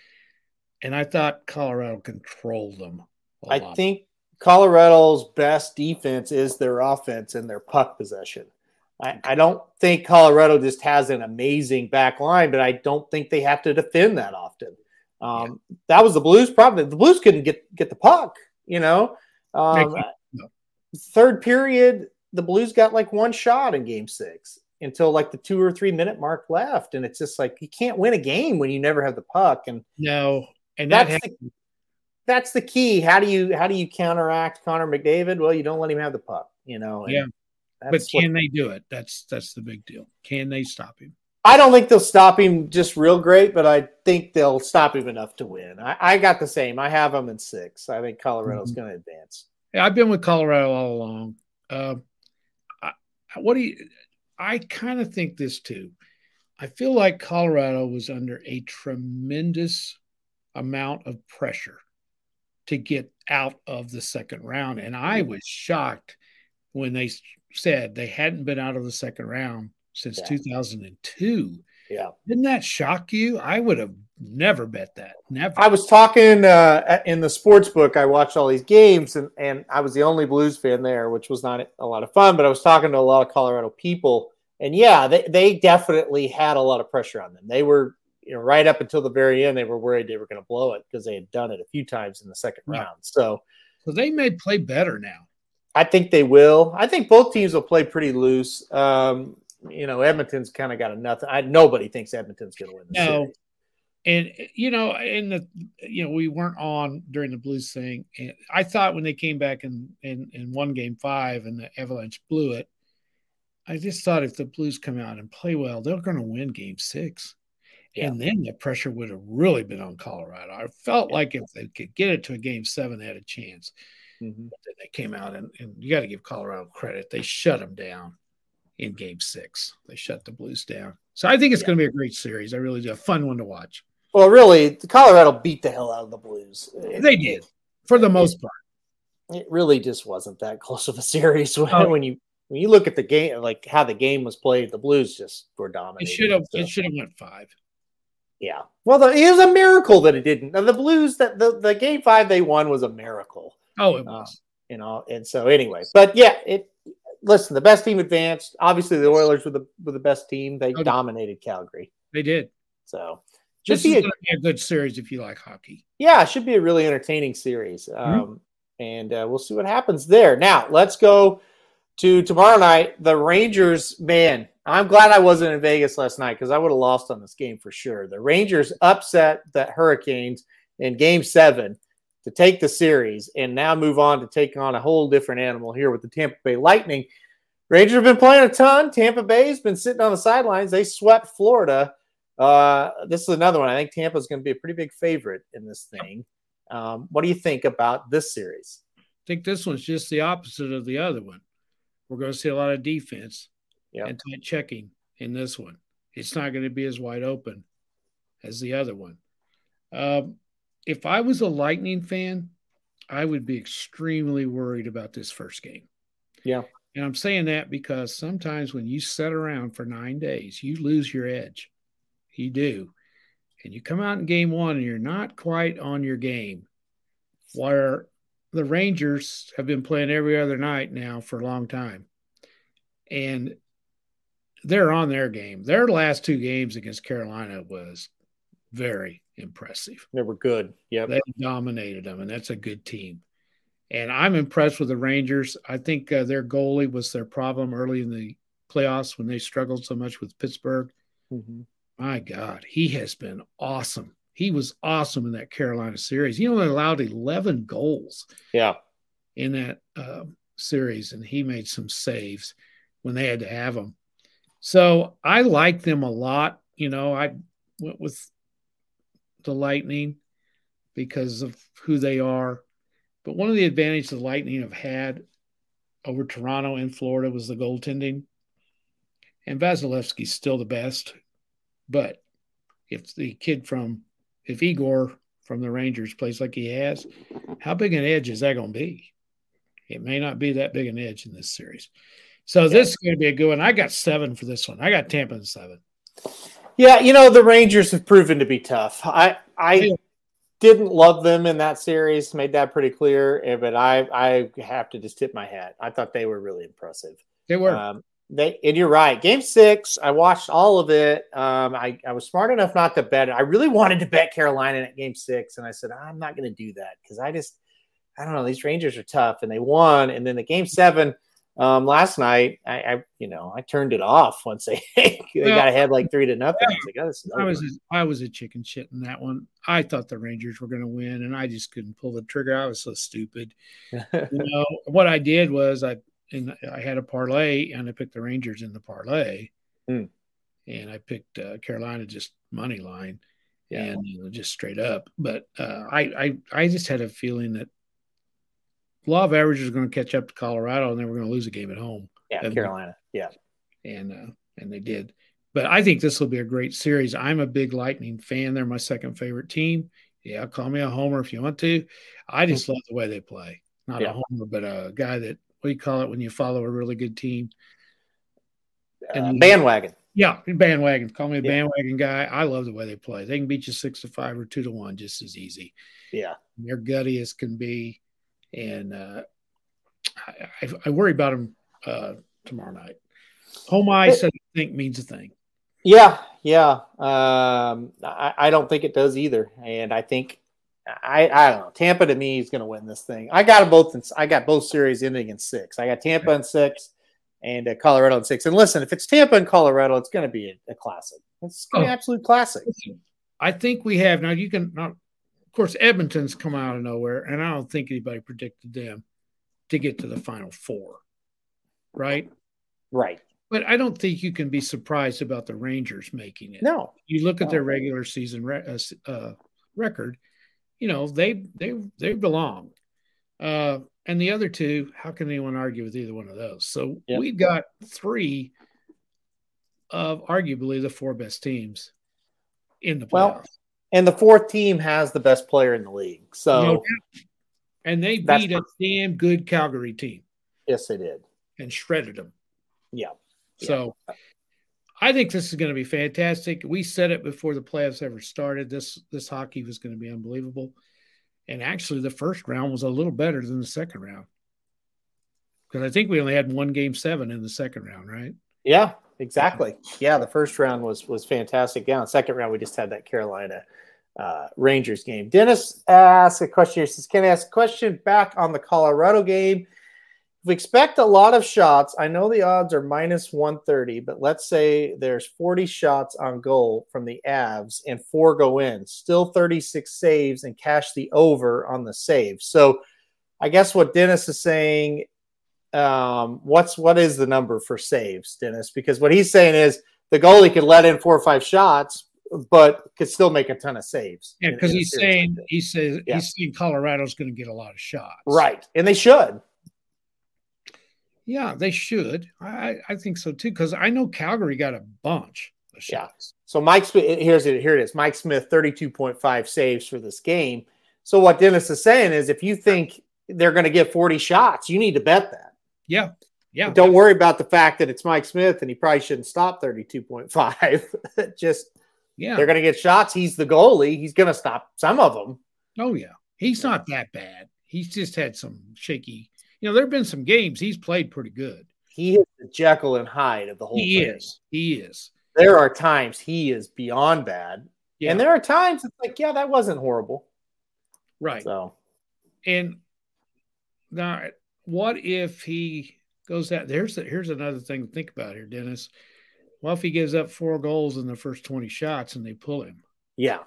A: and I thought Colorado controlled them.
B: I lot. think Colorado's best defense is their offense and their puck possession. I, I, don't think Colorado just has an amazing back line, but I don't think they have to defend that often. Um, yeah. That was the Blues' problem. The Blues couldn't get get the puck. You know, um, third period, the Blues got like one shot in Game Six until like the two or three minute mark left, and it's just like you can't win a game when you never have the puck. And
A: no, and
B: that that's the, that's the key. How do you how do you counteract Connor McDavid? Well, you don't let him have the puck. You know,
A: and, yeah but can what, they do it? That's that's the big deal. Can they stop him?
B: I don't think they'll stop him just real great, but I think they'll stop him enough to win. I, I got the same. I have them in six. I think Colorado's mm-hmm. going to advance.
A: Yeah, I've been with Colorado all along. Uh, I, what do you? I kind of think this too. I feel like Colorado was under a tremendous amount of pressure to get out of the second round, and I was shocked when they said they hadn't been out of the second round since yeah. 2002.
B: Yeah.
A: Didn't that shock you? I would have never bet that. Never.
B: I was talking uh, in the sports book. I watched all these games, and, and I was the only Blues fan there, which was not a lot of fun. But I was talking to a lot of Colorado people, and yeah, they, they definitely had a lot of pressure on them. They were, you know, right up until the very end, they were worried they were going to blow it because they had done it a few times in the second yeah. round. So,
A: so they may play better now.
B: I think they will. I think both teams will play pretty loose. Um, you know, Edmonton's kind of got a nothing. I, nobody thinks Edmonton's going to win. no, series.
A: and you know, in the you know, we weren't on during the Blues thing. And I thought when they came back in in, in one game five and the Avalanche blew it, I just thought if the Blues come out and play well, they're going to win Game Six. Yeah. And then the pressure would have really been on Colorado. I felt yeah. like if they could get it to a game seven, they had a chance. Mm-hmm. They came out and, and you got to give Colorado credit. They shut them down in game six. They shut the Blues down. So I think it's yeah. going to be a great series. I really do. A fun one to watch.
B: Well, really, Colorado beat the hell out of the Blues.
A: They did, for the most part.
B: It really just wasn't that close of a series when, oh. when you when you look at the game, like how the game was played. The Blues just were dominant.
A: It should have. So. It should have went five.
B: Yeah. Well, the, it was a miracle that it didn't. The Blues that the, the game five they won was a miracle.
A: Oh, it uh, was. Uh,
B: you know, and so anyway, but yeah, it. Listen, the best team advanced. Obviously, the Oilers were the were the best team. They okay. dominated Calgary.
A: They did.
B: So
A: this is a, be a, good series if you like hockey.
B: Yeah, it should be a really entertaining series. Mm-hmm. Um, mm-hmm. And uh, we'll see what happens there. Now, let's go to tomorrow night. The Rangers, man, I'm glad I wasn't in Vegas last night because I would have lost on this game for sure. The Rangers upset the Hurricanes in game seven to take the series and now move on to take on a whole different animal here with the Tampa Bay Lightning. Rangers have been playing a ton. Tampa Bay's been sitting on the sidelines. They swept Florida. Uh, this is another one. I think Tampa is going to be a pretty big favorite in this thing. Um, what do you think about this series?
A: I think this one's just the opposite of the other one. We're going to see a lot of defense yep. and tight checking in this one. It's not going to be as wide open as the other one. Um, if I was a Lightning fan, I would be extremely worried about this first game.
B: Yeah.
A: And I'm saying that because sometimes when you sit around for nine days, you lose your edge. You do. And you come out in game one and you're not quite on your game. Where the Rangers have been playing every other night now for a long time. And they're on their game. Their last two games against Carolina was very, impressive.
B: They were good. Yep.
A: They dominated them, and that's a good team. And I'm impressed with the Rangers. I think uh, their goalie was their problem early in the playoffs when they struggled so much with Pittsburgh.
B: Mhm.
A: My God, he has been awesome. He was awesome in that Carolina series. He only allowed 11 goals
B: Yeah.
A: in that uh, series, and he made some saves when they had to have them. So I like them a lot. You know, I went with the Lightning because of who they are. But one of the advantages the Lightning have had over Toronto and Florida was the goaltending. And Vasilevsky's still the best. But if the kid from, if Igor from the Rangers plays like he has, how big an edge is that going to be? It may not be that big an edge in this series. So this is going to be a good one. I got seven for this one. I got Tampa in seven.
B: Yeah, you know the Rangers have proven to be tough. I I
A: Yeah.
B: didn't love them in that series, made that pretty clear. eh, But I I have to just tip my hat. I thought they were really impressive.
A: They were.
B: Um, they and you're right. Game six, I watched all of it. Um, I I was smart enough not to bet it. I really wanted to bet Carolina at game six, and I said I'm not going to do that because I just I don't know. These Rangers are tough, and they won. And then the game seven um, last night, I, I you know I turned it off once they they
A: Well,
B: got ahead like three to nothing. I was like, oh, this is
A: I was a, I was a chicken shit in that one. I thought the Rangers were going to win, and I just couldn't pull the trigger. I was so stupid. You know what I did was I and I had a parlay, and I picked the Rangers in the parlay,
B: Hmm.
A: and I picked uh, Carolina just money line,
B: Yeah.
A: and you know, just straight up. But uh, I I I just had a feeling that law of averages was going to catch up to Colorado, and they were going to lose a game at home.
B: yeah,
A: and-
B: Carolina. Yeah,
A: and uh, and they did. But I think this will be a great series. I'm a big Lightning fan. They're my second favorite team. Yeah, call me a homer if you want to. I just love the way they play. Not
B: Yeah.
A: a homer, but a guy that what do you call it when you follow a really good team? And
B: uh, bandwagon.
A: Yeah, bandwagon. Call me a
B: Yeah.
A: bandwagon guy. I love the way they play. They can beat you six to five or two to one just as easy.
B: Yeah,
A: They're gutty as can be, and uh, I, I, I worry about them uh, tomorrow night. Home ice, I think, means a thing.
B: yeah, yeah. Um, I, I don't think it does either, and I think I I don't know. Tampa to me is going to win this thing. I got them both. In, I got both series ending in six. I got Tampa in six, and uh, Colorado in six. And listen, if it's Tampa and Colorado, it's going to be a, a classic. It's going to be
A: Oh.
B: an absolute classic.
A: I think we have now. You can not, of course, Edmonton's come out of nowhere, and I don't think anybody predicted them to get to the final four, right?
B: Right?
A: But I don't think you can be surprised about the Rangers making it.
B: No.
A: You look at their regular season re- uh, uh, record, you know they they they belong. Uh, and the other two, how can anyone argue with either one of those? So
B: Yep.
A: we've got three of arguably the four best teams in the playoffs.
B: Well, And the fourth team has the best player in the league. So
A: No and they beat a damn good Calgary team
B: yes, they did.
A: and shredded them.
B: Yeah.
A: So I think this is going to be fantastic. We said it before the playoffs ever started. This this hockey was going to be unbelievable. And actually the first round was a little better than the second round. Because I think we only had one game seven in the second round, right?
B: Yeah, exactly. Yeah, the first round was was fantastic. Yeah, the second round we just had that Carolina uh, Rangers game. Dennis asked a question here. Says, "Can I ask a question back on the Colorado game? We expect a lot of shots, I know the odds are minus one thirty, but let's say there's forty shots on goal from the Avs and four go in, still thirty six saves and cash the over on the save. So." I guess what Dennis is saying um, what's what is the number for saves, Dennis? Because what he's saying is the goalie could let in four or five shots, but could still make a ton of saves.
A: Yeah, because he's
B: series like
A: saying he says
B: Yeah.
A: he's saying Colorado's going to get a lot of shots.
B: right, and they should.
A: Yeah, they should. I I think so too. Because I know Calgary got a bunch of
B: Yeah.
A: shots.
B: So Mike Smith, eh, here's it. Here it is. Mike Smith, thirty-two point five saves for this game. So what Dennis is saying is, if you think they're going to get forty shots, you need to bet that.
A: Yeah. Yeah.
B: Don't worry about the fact that it's Mike Smith and he probably shouldn't stop thirty-two point five. Just
A: Yeah.
B: they're going to get shots. He's the goalie. He's going to stop some of them.
A: Oh yeah, he's not that bad. He's just had some shaky. You know, there have been some games he's played pretty good.
B: he is the Jekyll and Hyde of the whole
A: He
B: thing.
A: is. He is.
B: There are times he is beyond bad,
A: Yeah.
B: And there are times it's like, yeah, that wasn't horrible.
A: right.
B: So
A: And now, what if he goes out? There's here's another thing to think about here, Dennis. Well, if he gives up four goals in the first 20 shots and they pull him,
B: yeah,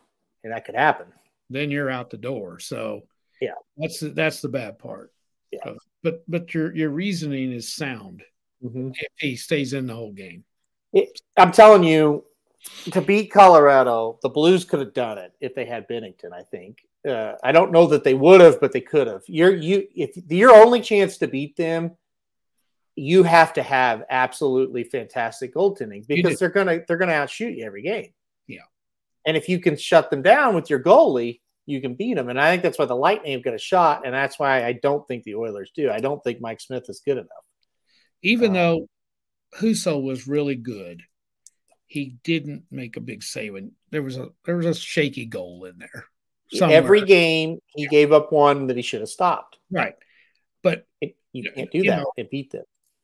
B: and that could happen.
A: then you're out the door. So
B: Yeah.
A: that's the, that's the bad part.
B: Yeah.
A: But but your your reasoning is sound
B: Mm-hmm.
A: if he stays in the whole game.
B: I'm telling you, to beat Colorado, the Blues could have done it if they had Binnington. I think. Uh, I don't know that they would have, but they could have. You're you if your only chance to beat them, you have to have absolutely fantastic goaltending because they're gonna they're gonna outshoot you every game.
A: Yeah.
B: and if you can shut them down with your goalie, you can beat them. And I think that's why the Lightning have got a shot, and that's why I don't think the Oilers do. I don't think Mike Smith is good enough.
A: Even
B: Um,
A: though Husso was really good, he didn't make a big save. And there was a there was a shaky goal in there. somewhere.
B: Every game, he gave up one that he should have stopped.
A: right? But
B: It- you can't do
A: you
B: that
A: know.
B: and beat them.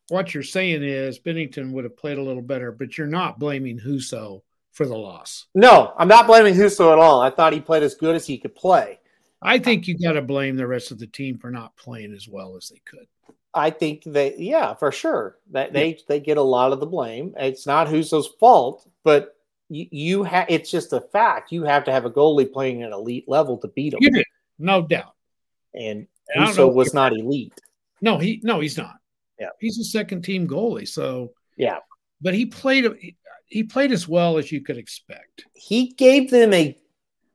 A: what you're saying is Binnington would have played a little better, but you're not blaming Husso for the loss.
B: No, I'm not blaming Husso at all. I thought he played as good as he could play.
A: I think you got to blame the rest of the team for not playing as well as they could.
B: I think they, yeah, for sure, that they they get a lot of the blame. It's not Husso's fault, but you, you have. It's just a fact. You have to have a goalie playing at elite level to beat him,
A: You did, no doubt.
B: and
A: Husso
B: was not elite.
A: No, he no, he's not.
B: Yeah.
A: he's a second team goalie. So,
B: Yeah,
A: but he played he, he played as well as you could expect.
B: he gave them a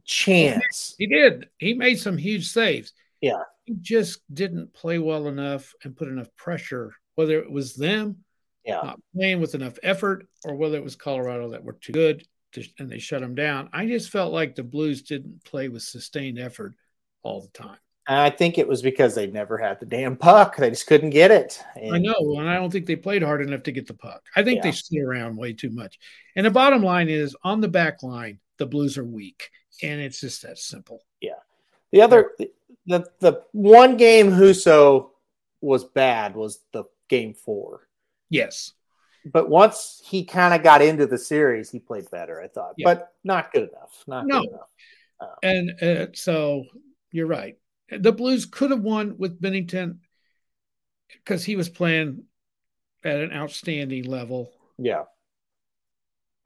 B: chance.
A: He did. He made some huge saves.
B: Yeah.
A: he just didn't play well enough and put enough pressure. Whether it was them
B: Yeah,
A: not playing with enough effort or whether it was Colorado that were too good to, and they shut them down. I just felt like the Blues didn't play with sustained effort all the time.
B: And I think it was because they never had the damn puck. They just couldn't get it. And
A: I know, and I don't think they played hard enough to get the puck. I think they
B: Yeah.
A: stood around way too much. And the bottom line is on the back line, the Blues are weak, and it's just that simple. Yeah.
B: The other, the the one game Husso was bad was the game four.
A: Yes,
B: But once he kind of got into the series, he played better. I thought,
A: Yeah.
B: but not good enough. Not
A: No.
B: good enough.
A: and uh, so you're right. The Blues could have won with Binnington because he was playing at an outstanding level.
B: Yeah,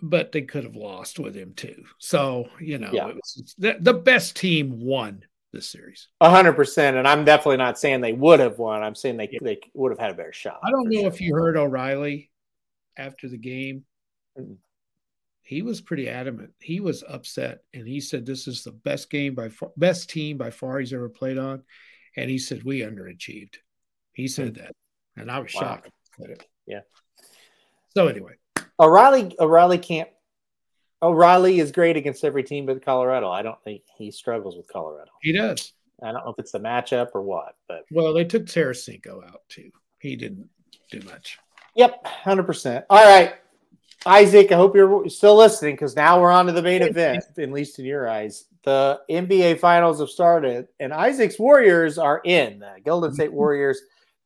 A: but they could have lost with him too. So you know,
B: Yeah.
A: it was, the, the best team won this series.
B: a hundred percent. And I'm definitely not saying they would have won. I'm saying they they would have had a better shot.
A: I don't know
B: sure.
A: if you heard O'Reilly after the game.
B: Mm-mm.
A: He was pretty adamant. He was upset, and he said, "This is the best game by far, best team by far he's ever played on." And he said, "We underachieved." He hmm. said that, and I was
B: Wow.
A: shocked. At it.
B: Yeah.
A: So anyway,
B: O'Reilly O'Reilly can't. O'Reilly is great against every team but Colorado. I don't think he struggles with Colorado.
A: he does.
B: I don't know if it's the matchup or what, but
A: Well, they took Tarasenko out too. He didn't do much.
B: Yep, hundred percent. All right, Isaac. I hope you're still listening because now we're on to the main event, at least in your eyes. The NBA Finals have started, and Isaac's Warriors are in. The Golden State Warriors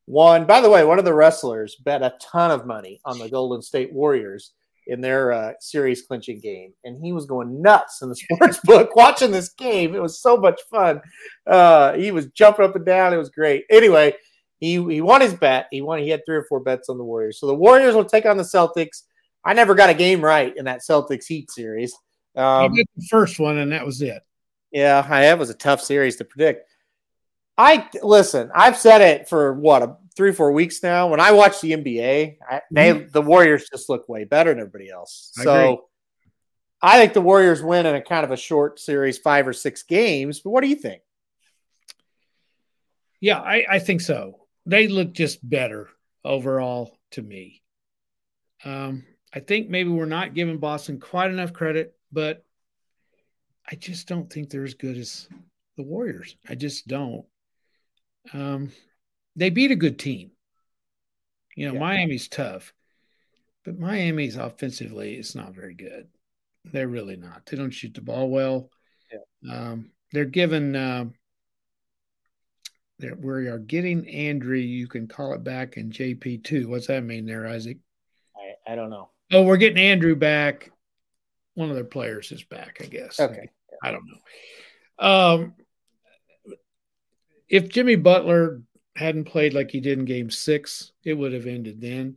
B: won. By the way, one of the wrestlers bet a ton of money on the Golden State Warriors in their uh, series clinching game, and he was going nuts in the sports book watching this game. It was so much fun. Uh, he was jumping up and down. It was great. Anyway, he he won his bet. He won. He had three or four bets on the Warriors. So the Warriors will take on the Celtics. I never got a game right in that Celtics Heat series. Um,
A: he did the first one, and that was it.
B: yeah, I that was a tough series to predict. I listen. I've said it for what a, three, four weeks now. When I watch the NBA, I, they the Warriors just look way better than everybody else.
A: I
B: so
A: agree.
B: I think the Warriors win in a kind of a short series, five or six games. But what do you think?
A: Yeah, I, I think so. They look just better overall to me. Um, I think maybe we're not giving Boston quite enough credit, but I just don't think they're as good as the Warriors. I just don't. Um, they beat a good team. You know,
B: Yeah.
A: Miami's tough, but Miami's offensively is not very good. They're really not. They don't shoot the ball well. Um, they're given. um they're, we are getting Andrew. You can call it back in JP two. What's that mean there, Isaac?
B: I, I don't know.
A: Oh, we're getting Andrew back one of their players is back. I guess.
B: Okay.
A: I don't know. Um, if Jimmy Butler hadn't played like he did in Game Six, it would have ended then.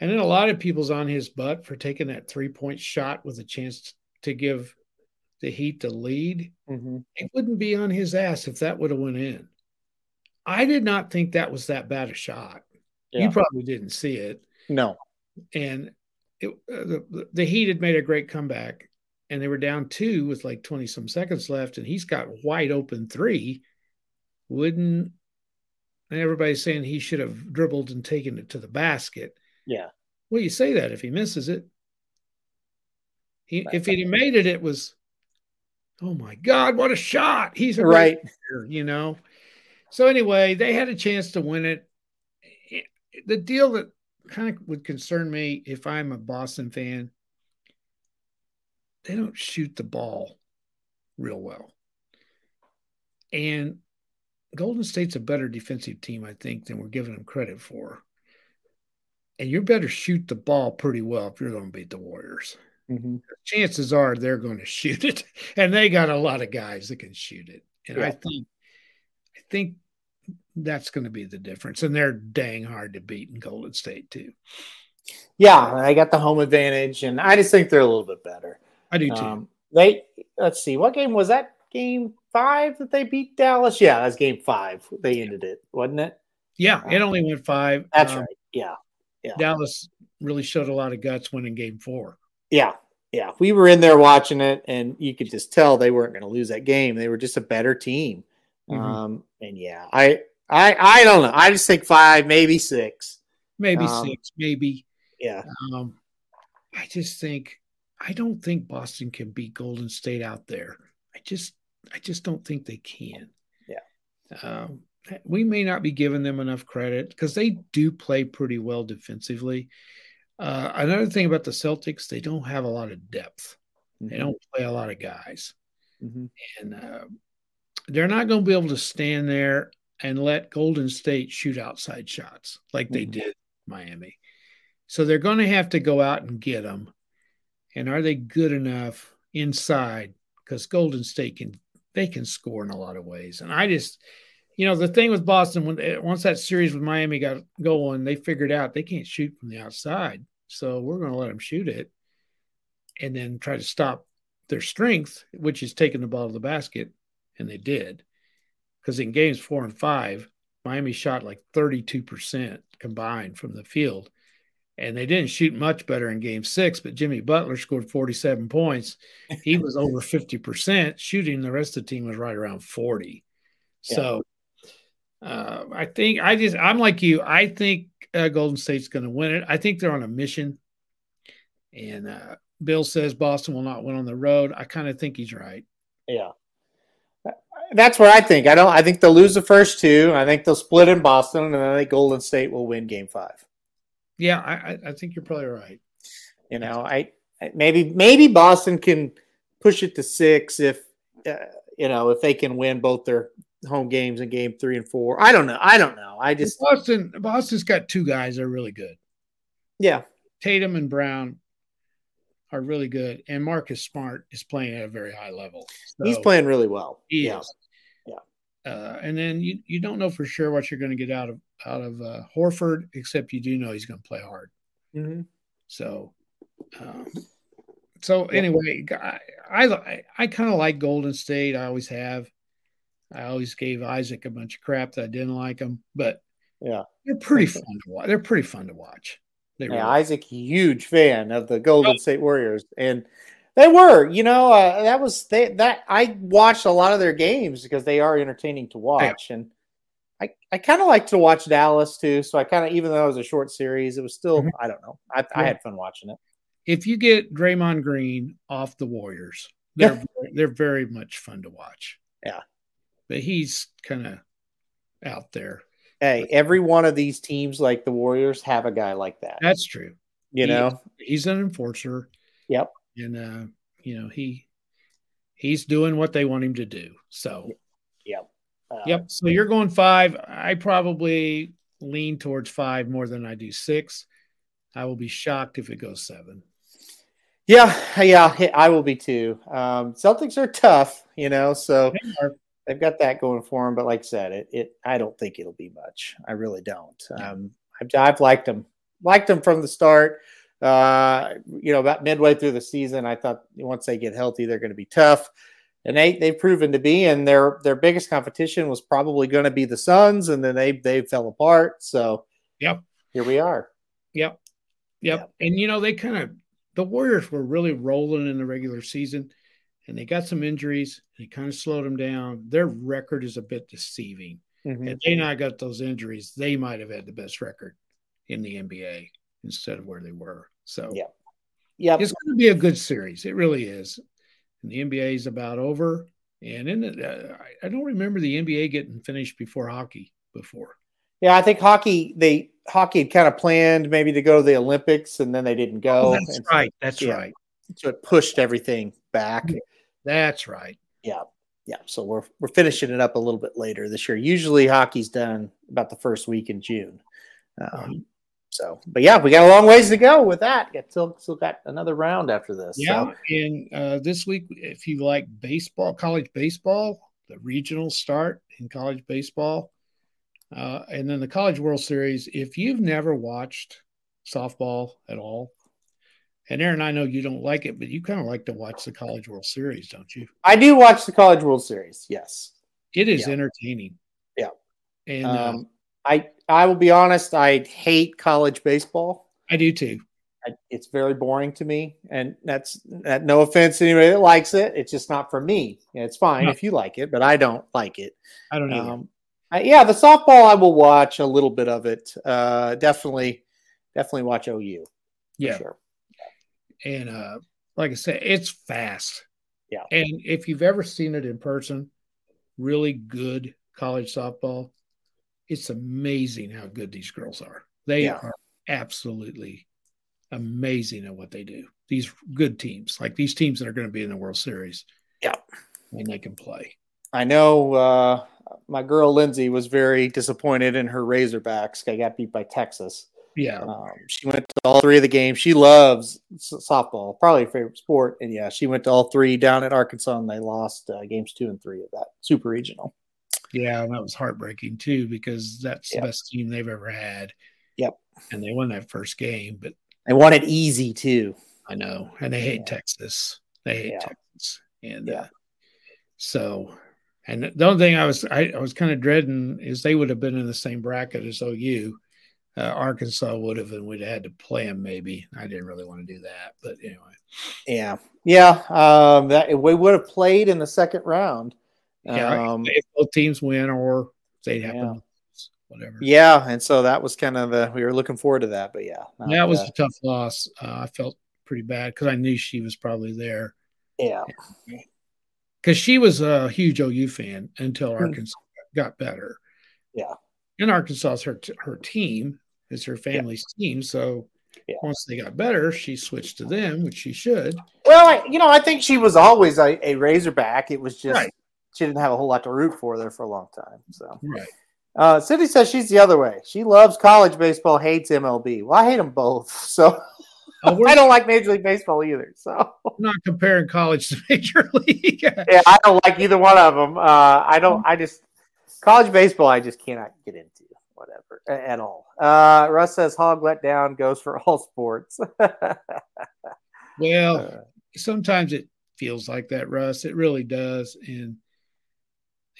A: And then a lot of people's on his butt for taking that three point shot with a chance to give the Heat the lead.
B: Mm-hmm.
A: It wouldn't be on his ass if that would have went in. I did not think that was that bad a shot.
B: Yeah.
A: You probably didn't see it,
B: No.
A: and it, uh, the the Heat had made a great comeback, and they were down two with like twenty some seconds left, and he's got wide open three. Wouldn't and everybody's saying he should have dribbled and taken it to the basket.
B: Yeah.
A: Well, you say that if he misses it. He, if he'd made it, it was, oh my God, what a shot. He's a
B: Right.
A: player, you know. So anyway, they had a chance to win it. The deal that kind of would concern me if I'm a Boston fan, they don't shoot the ball real well. And Golden State's a better defensive team, I think, than we're giving them credit for. And you better shoot the ball pretty well if you're going to beat the Warriors.
B: Mm-hmm.
A: Chances are they're going to shoot it, and they got a lot of guys that can shoot it. And I think, I think that's going to be the difference. And they're dang hard to beat in Golden State too.
B: Yeah, I got the home advantage, and I just think they're a little bit better.
A: I do too.
B: Um, they let's see, what game was that? Game five that they beat Dallas? Yeah, that's game five. They ended it, wasn't it?
A: yeah, it only went five.
B: That's
A: Um,
B: right. Yeah, yeah,
A: Dallas really showed a lot of guts winning game four.
B: yeah, yeah. We were in there watching it, and you could just tell they weren't going to lose that game. They were just a better team.
A: Mhm.
B: Um, and yeah, I, I, I don't know. I just think five, maybe six.
A: Maybe
B: Um,
A: six, maybe.
B: Yeah,
A: Um, I just think I don't think Boston can beat Golden State out there. I just I just don't think they can.
B: Yeah.
A: Um, we may not be giving them enough credit because they do play pretty well defensively. Uh, another thing about the Celtics, they don't have a lot of depth. They don't play a lot of guys,
B: Mhm.
A: and uh, they're not going to be able to stand there and let Golden State shoot outside shots like they
B: Mhm.
A: did Miami. So they're going to have to go out and get them. And are they good enough inside? Because Golden State can they can score in a lot of ways. And I just, you know, the thing with Boston when once that series with Miami got going, they figured out they can't shoot from the outside. So we're going to let them shoot it, and then try to stop their strength, which is taking the ball to the basket, and they did. Because in games four and five, Miami shot like 32% combined from the field. And they didn't shoot much better in game six, but Jimmy Butler scored 47 points. He was over 50% shooting. The rest of the team was right around 40. So uh, I think I just, I'm like you. I think uh, Golden State's going to win it. I think they're on a mission. And uh, Bill says Boston will not win on the road. I kind of think he's right.
B: yeah. That's what I think. I don't. I think they'll lose the first two. I think they'll split in Boston, and then I think Golden State will win Game Five.
A: Yeah, I, I- think you're probably right.
B: You know, I maybe maybe Boston can push it to six if uh, you know if they can win both their home games in Game Three and Four. I don't know. I don't know. I just
A: Boston, Boston's got two guys that are really good.
B: yeah
A: Tatum and Brown are really good, and Marcus Smart is playing at a very high level.
B: he's playing really well.
A: He
B: yeah.
A: is. Uh, and then you, you don't know for sure what you're going to get out of out of uh, Horford, except you do know he's going to play hard.
B: Mhm.
A: So, um, so anyway, I I, I kind of like Golden State. I always have. I always gave Isaac a bunch of crap that I didn't like him, but
B: Yeah.
A: they're pretty fun to watch. They're pretty fun to watch. They
B: Yeah,
A: really
B: Isaac, huge fan of the Golden State Warriors, and they were. You know, uh, that was they that I watched a lot of their games because they are entertaining to watch, and I I kind of like to watch Dallas too. So I kind of even though it was a short series, it was still
A: Mhm.
B: I don't know. I, I had fun watching it.
A: if you get Draymond Green off the Warriors, they're they're very much fun to watch.
B: Yeah.
A: but he's kind of out there.
B: Hey, every one of these teams like the Warriors have a guy like that.
A: That's true.
B: You
A: he-
B: know,
A: He's an enforcer.
B: Yep.
A: And uh, you know he he's doing what they want him to do. So
B: Uh,
A: yep. So you're going five. I probably lean towards five more than I do six. I will be shocked if it goes seven.
B: Yeah, yeah, I will be too. Um, Celtics are tough, you know, so they've got that going for them. But like I said, it, it I don't think it'll be much. I really don't. Um, I've, I've liked them, liked them from the start. Uh, you know, about midway through the season, I thought once they get healthy, they're going to be tough, and they they've proven to be. And their their biggest competition was probably going to be the Suns, and then they they fell apart. So,
A: yep,
B: here we are.
A: Yep, yep. yep. And you know, they kind of the Warriors were really rolling in the regular season, and they got some injuries, and it kind of slowed them down. Their record is a bit deceiving. Mm-hmm. If they not got those injuries, they might have had the best record in the NBA instead of where they were. So
B: yeah, yeah,
A: it's going to be a good series. It really is. And the NBA is about over. And in it, uh, I don't remember the NBA getting finished before hockey before.
B: Yeah, I think hockey they hockey had kind of planned maybe to go to the Olympics and then they didn't go.
A: Oh, that's
B: and
A: right. That's
B: yeah.
A: right.
B: So it pushed everything back.
A: That's right.
B: Yeah. Yeah. So we're we're finishing it up a little bit later this year. Usually hockey's done about the first week in June. Um, so, but yeah, we got a long ways to go with that. Got still still got another round after this.
A: Yeah,
B: so.
A: and uh, this week, if you like baseball, college baseball, the regional start in college baseball, uh, and then the College World Series. If you've never watched softball at all, and Aaron, I know you don't like it, but you kind of like to watch the College World Series, don't you?
B: I do watch the College World Series. Yes,
A: it is yeah. entertaining.
B: Yeah,
A: and uh, um,
B: I I will be honest, I hate college baseball.
A: I do too.
B: I, it's very boring to me, and that's that. No offense to anybody that likes it. It's just not for me. It's fine no. if you like it, but I don't like it.
A: I don't know. Um,
B: I, yeah, the softball I will watch a little bit of it. Uh, definitely, definitely watch OU.
A: Yeah,
B: sure.
A: And uh, like I said, it's fast.
B: Yeah.
A: And if you've ever seen it in person, really good college softball, it's amazing how good these girls are. They yeah. are absolutely amazing at what they do. These good teams, like these teams that are going to be in the World Series.
B: Yeah.
A: And they can play.
B: I know uh, my girl Lindsay was very disappointed in her Razorbacks. They got beat by Texas.
A: Yeah.
B: Um, she went to all three of the games. She loves softball, probably her favorite sport. And yeah, she went to all three down at Arkansas and they lost uh, games two and three of that super regional.
A: Yeah, and that was heartbreaking too because that's yep. the best team they've ever had.
B: Yep.
A: And they won that first game, but
B: they won it easy too.
A: I know, and they hate yeah. Texas. They hate yeah. Texas, and yeah. Uh, so, and the only thing I was I, I was kind of dreading is they would have been in the same bracket as OU. Uh, Arkansas would have, and we'd have had to play them. Maybe I didn't really want to do that, but anyway.
B: Yeah, yeah. Um, that we would have played in the second round.
A: Yeah, um, if both teams win or they happen, yeah. whatever.
B: Yeah, and so that was kind of the we were looking forward to that, but yeah,
A: that was a tough loss. Uh, I felt pretty bad because I knew she was probably there.
B: Yeah,
A: because she was a huge OU fan until hmm. Arkansas got better.
B: Yeah,
A: and Arkansas is her her team, is her family's yeah. team, so. Yeah. Once they got better, she switched to them, which she should.
B: Well, I, you know, I think she was always a, a Razorback. It was just right she didn't have a whole lot to root for there for a long time. So
A: right.
B: Uh, Cindy says she's the other way. She loves college baseball, hates MLB. Well, I hate them both. So oh, I don't like Major League Baseball either. So
A: not comparing college to Major League.
B: yeah, I don't like either one of them. Uh, I don't. I just college baseball. I just cannot get into whatever at all. Uh, Russ says hog let down goes for all sports.
A: well, uh, sometimes it feels like that, Russ. It really does, and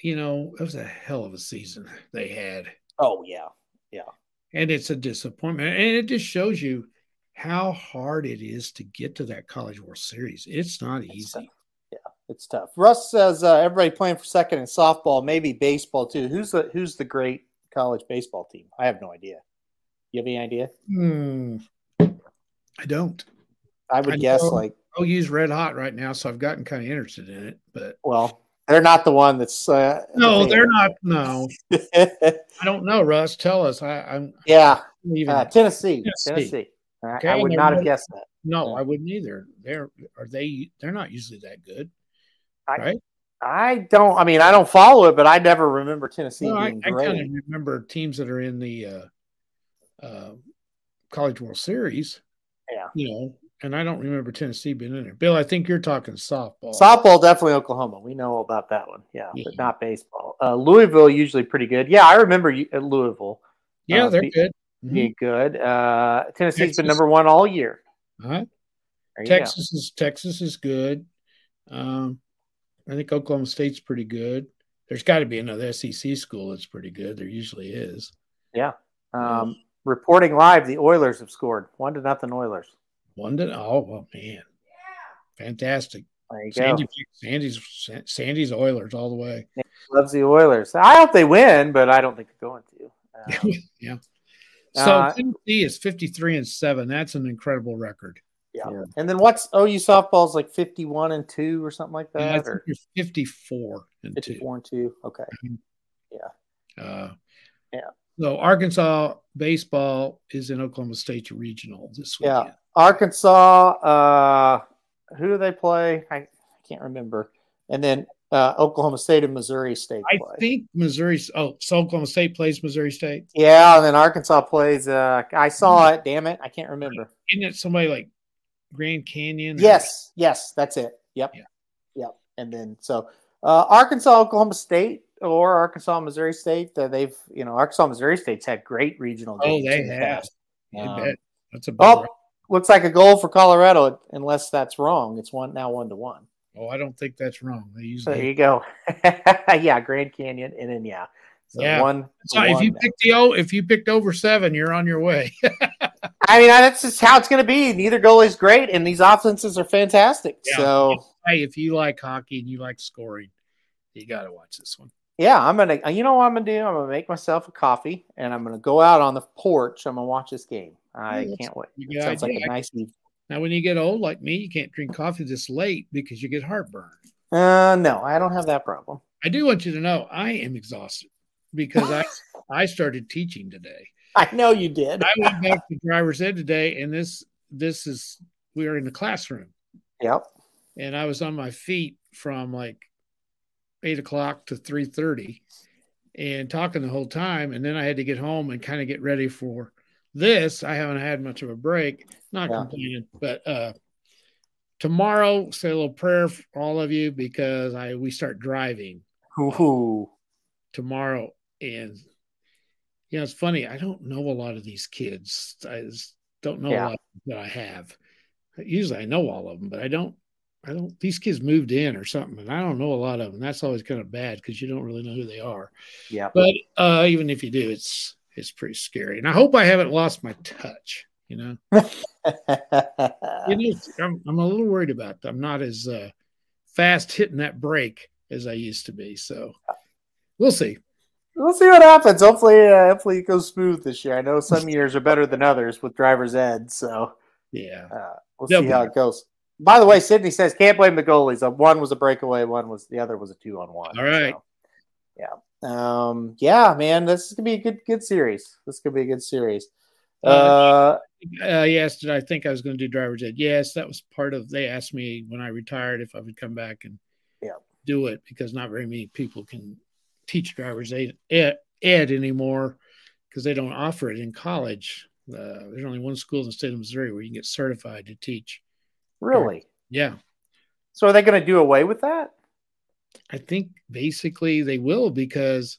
A: you know, it was a hell of a season they had.
B: Oh yeah, yeah.
A: And it's a disappointment, and it just shows you how hard it is to get to that College World Series. It's not
B: it's
A: easy.
B: Tough. Yeah, it's tough. Russ says uh, everybody playing for second in softball, maybe baseball too. Who's the Who's the great college baseball team? I have no idea. You have any idea?
A: Hmm. I don't.
B: I would I guess like
A: OU's red hot right now, so I've gotten kind of interested in it. But
B: well, they're not the one that's. Uh,
A: no, they're not. No, I don't know. Russ, tell us. I, am
B: Yeah, even uh, Tennessee. Tennessee. Tennessee. Okay, I would not have guessed that.
A: No, I wouldn't either. They're are they? They're not usually that good,
B: I,
A: right?
B: I don't. I mean, I don't follow it, but I never remember Tennessee
A: no,
B: being
A: I,
B: great.
A: I kind of remember teams that are in the uh, uh, College World Series.
B: Yeah,
A: you know, and I don't remember Tennessee being in there. Bill, I think you're talking softball.
B: Softball, definitely Oklahoma. We know about that one. Yeah,
A: Yeah.
B: but not baseball. Uh, Louisville usually pretty good. Yeah, I remember you, at Louisville
A: yeah,
B: uh,
A: they're
B: be-
A: good. Mhm.
B: being good. Uh, Tennessee's
A: Texas.
B: been number one all year.
A: Uh-huh.
B: You go.
A: Texas is Texas is good. Um, I think Oklahoma State's pretty good. There's got to be another SEC school that's pretty good. There usually is. Yeah.
B: Um, reporting live, the Oilers have scored one to nothing. Oilers.
A: One to oh well, man, fantastic.
B: There you go.
A: Sandy, Sandy's Sandy's Oilers all the way.
B: Loves the Oilers. I hope they win, but I don't think they're going to. Um,
A: yeah. So
B: Uh,
A: Tennessee is 53 and 7. That's an incredible record.
B: yeah.
C: Yeah.
B: And then what's OU softball's like fifty-one and two or something like
A: And I
B: that,
A: think
B: or
A: you're 54 and 2.
B: fifty-four and two. Okay.
A: Uh,
B: Yeah.
A: So Arkansas baseball is in Oklahoma State regional this
B: Yeah. Arkansas. Uh, who do they play? I, I can't remember. And then uh, Oklahoma State and Missouri State
A: I
B: play.
A: think Missouri. Oh, so Oklahoma State plays Missouri State.
B: yeah, and then Arkansas plays. Uh, I saw it. Damn it, I can't remember.
A: Isn't it somebody like Grand Canyon? or-
B: Yes, yes, that's it. Yep,
A: Yeah.
B: yep. And then so uh, Arkansas, Oklahoma State, or Arkansas, Missouri State. Uh, they've you know Arkansas, Missouri State's had great regional
A: Oh,
B: games.
A: they
B: in the
A: have.
B: Um,
A: bet. That's a big
B: Oh. Looks like a goal for Colorado. Unless that's wrong, it's one now one to one.
A: Oh, I don't think that's wrong. They
B: So there you go. yeah, Grand Canyon, and then yeah, so
A: Yeah.
B: one.
A: So if
B: one
A: you
B: now.
A: pick the if you picked over seven, you're on your way.
B: I mean, that's just how it's going to be. Neither goalie's great, and these offenses are fantastic.
A: Yeah.
B: So
A: hey, if you like hockey and you like scoring, you got to watch this one.
B: yeah, I'm gonna. You know what I'm gonna do? I'm gonna make myself a coffee, and I'm gonna go out on the porch. I'm gonna watch this game. I
A: that's
B: can't wait. It sounds like a nice evening.
A: Now, when you get old like me, you can't drink coffee this late because you get heartburn.
B: Uh, no, I don't have that problem.
A: I do want you to know I am exhausted because I I started teaching today.
B: I know you did.
A: I went back to driver's ed today, and this this is we are in the classroom,
B: Yep.
A: and I was on my feet from like eight o'clock to three thirty, and talking the whole time, and then I had to get home and kind of get ready for this. I haven't had much of a break, not
B: Yeah.
A: complaining, but uh, tomorrow say a little prayer for all of you because I we start driving
B: Ooh.
A: tomorrow and you know it's funny i don't know a lot of these kids i just don't know
B: Yeah.
A: a lot that i have usually i know all of them but i don't i don't these kids moved in or something and i don't know a lot of them that's always kind of bad because you don't really know who they are
B: Yeah.
A: but uh even if you do it's it's pretty scary and i hope i haven't lost my touch you know you know i'm, I'm a little worried about that i'm not as uh fast hitting that brake as i used to be so we'll see
B: We'll see what happens. Hopefully, uh, hopefully it goes smooth this year. I know some years are better than others with driver's ed, so
A: yeah
B: uh, we'll see how it goes. By the way, Sydney says can't blame the goalies. Uh, One was a breakaway, one was the other was a two on one.
A: All right.
B: So, yeah, um, yeah, man, this is gonna be a good good series. This could be a good series. Uh,
A: Uh, yes, did I think I was going to do driver's ed? Yes, that was part of. They asked me when I retired if I would come back and
B: Yeah.
A: do it because not very many people can teach driver's ed, ed, ed anymore because they don't offer it in college. Uh, there's only one school in the state of Missouri where you can get certified to teach.
B: really?
A: Yeah,
B: So are they going to do away with that?
A: I think basically they will because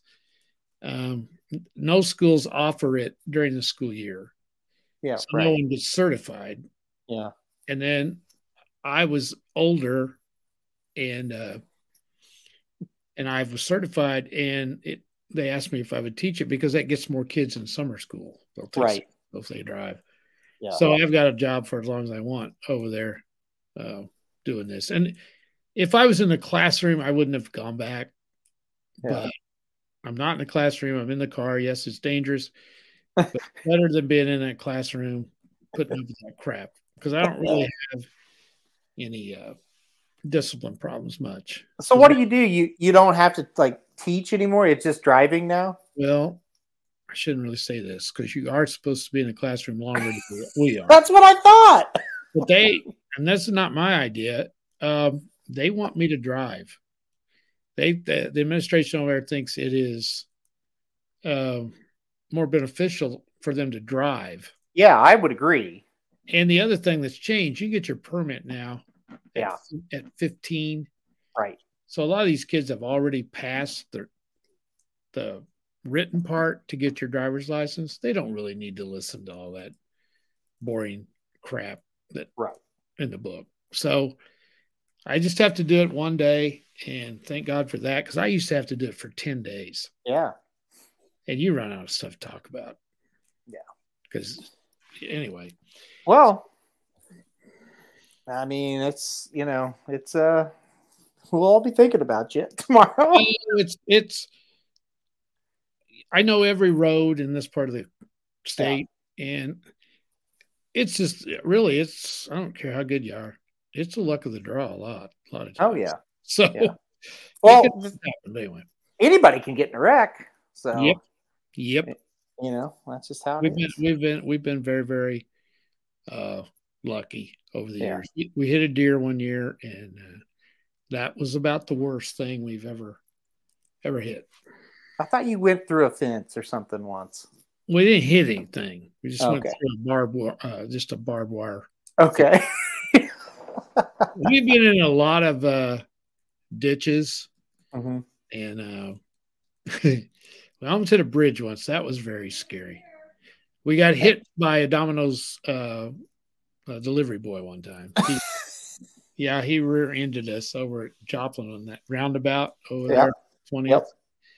A: um, no schools offer it during the school year,
B: Yeah,
A: so
B: right.
A: no one gets certified.
B: Yeah,
A: and then I was older and uh and I was certified and it they asked me if I would teach it because that gets more kids in summer school. They'll take
B: right.
A: if they drive.
B: Yeah.
A: So I've got a job for as long as I want over there uh doing this. And if I was in the classroom, I wouldn't have gone back.
B: Yeah.
A: But I'm not in the classroom. I'm in the car. Yes, it's dangerous, but better than being in that classroom putting up with that crap because I don't really have any uh, discipline problems much.
B: So what do you do? You you don't have to like teach anymore. It's just driving now.
A: Well, I shouldn't really say this because you are supposed to be in the classroom longer than we are.
B: That's what I thought.
A: But they, and that's not my idea. Um, they want me to drive. They, the, the administration over there thinks it is um more beneficial for them to drive.
B: Yeah, I would agree.
A: And the other thing that's changed, you get your permit now
B: Yeah.
A: at, at 15.
B: Right.
A: So a lot of these kids have already passed their the written part to get your driver's license. They don't really need to listen to all that boring crap that
B: Right.
A: in the book. So I just have to do it one day and thank God for that because I used to have to do it for 10 days
B: Yeah.
A: and you run out of stuff to talk about.
B: Yeah.
A: Because anyway,
B: Well, I mean, it's you know, it's uh, we'll all be thinking about you tomorrow.
A: it's it's I know every road in this part of the state and it's just really it's I don't care how good you are. It's the luck of the draw a lot, a lot of times.
B: Oh yeah.
A: So
B: Yeah. Well,
A: anyway.
B: anybody can get in a wreck. So
A: Yep. Yep.
B: you know, that's just how it
A: We've been
B: is.
A: we've been we've been very, very uh lucky over the
B: Yeah.
A: years. We- hit a deer one year and uh, that was about the worst thing we've ever ever hit.
B: I thought you went through a fence or something once.
A: We didn't hit anything. We just went through a barbed wire, uh, just a barbed wire.
B: Okay.
A: We've been in a lot of uh, ditches,
B: Mhm.
A: and uh, we almost hit a bridge once. That was very scary. We got hit by a Domino's uh, uh, delivery boy one time. He, yeah, he rear-ended us over at Joplin on that roundabout over there. 20th.
B: Yep.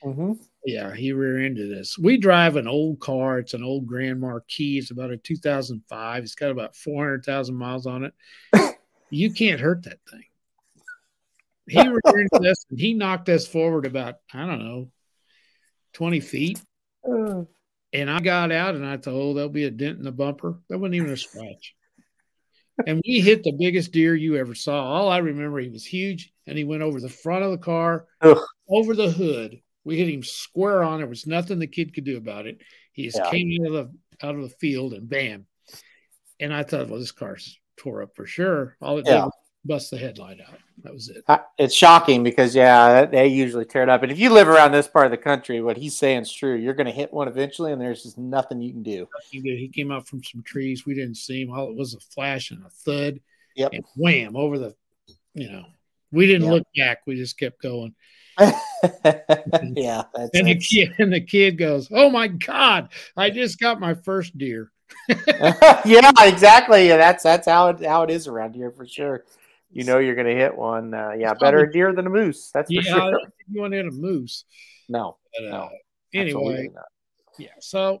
B: Mhm.
A: Yeah, he rear-ended us. We drive an old car. It's an old Grand Marquis. It's about a 2005. It's got about 400,000 miles on it. you can't hurt that thing. He rear-ended us and he knocked us forward about I don't know 20 feet.
B: Uh,
A: And I got out and I thought, oh, there'll be a dent in the bumper. There wasn't even a scratch. And we hit the biggest deer you ever saw. All I remember, he was huge and he went over the front of the car,
B: Ugh.
A: over the hood. We hit him square on. There was nothing the kid could do about it. He just
B: Yeah.
A: came out of the out of the field and bam. And I thought, well, this car's tore up for sure. All it did
B: Yeah.
A: was bust the headlight out. That was it.
B: It's shocking because yeah, they usually tear it up. And if you live around this part of the country, what he's saying is true. You're going to hit one eventually, and there's just nothing you can do.
A: He, came out from some trees. We didn't see him. All it was a flash and a thud.
B: Yep.
A: And wham over the, you know, we didn't
B: Yeah.
A: look back. We just kept going.
B: yeah, that's,
A: And the kid and the kid goes, "Oh my god! I just got my first deer."
B: yeah, exactly. Yeah, that's that's how it how it is around here for sure. You know, you're going to hit one. Uh, yeah, better a deer than a moose. That's
A: Yeah,
B: sure.
A: you want to hit a moose.
B: No,
A: But, uh,
B: No,
A: anyway, yeah. So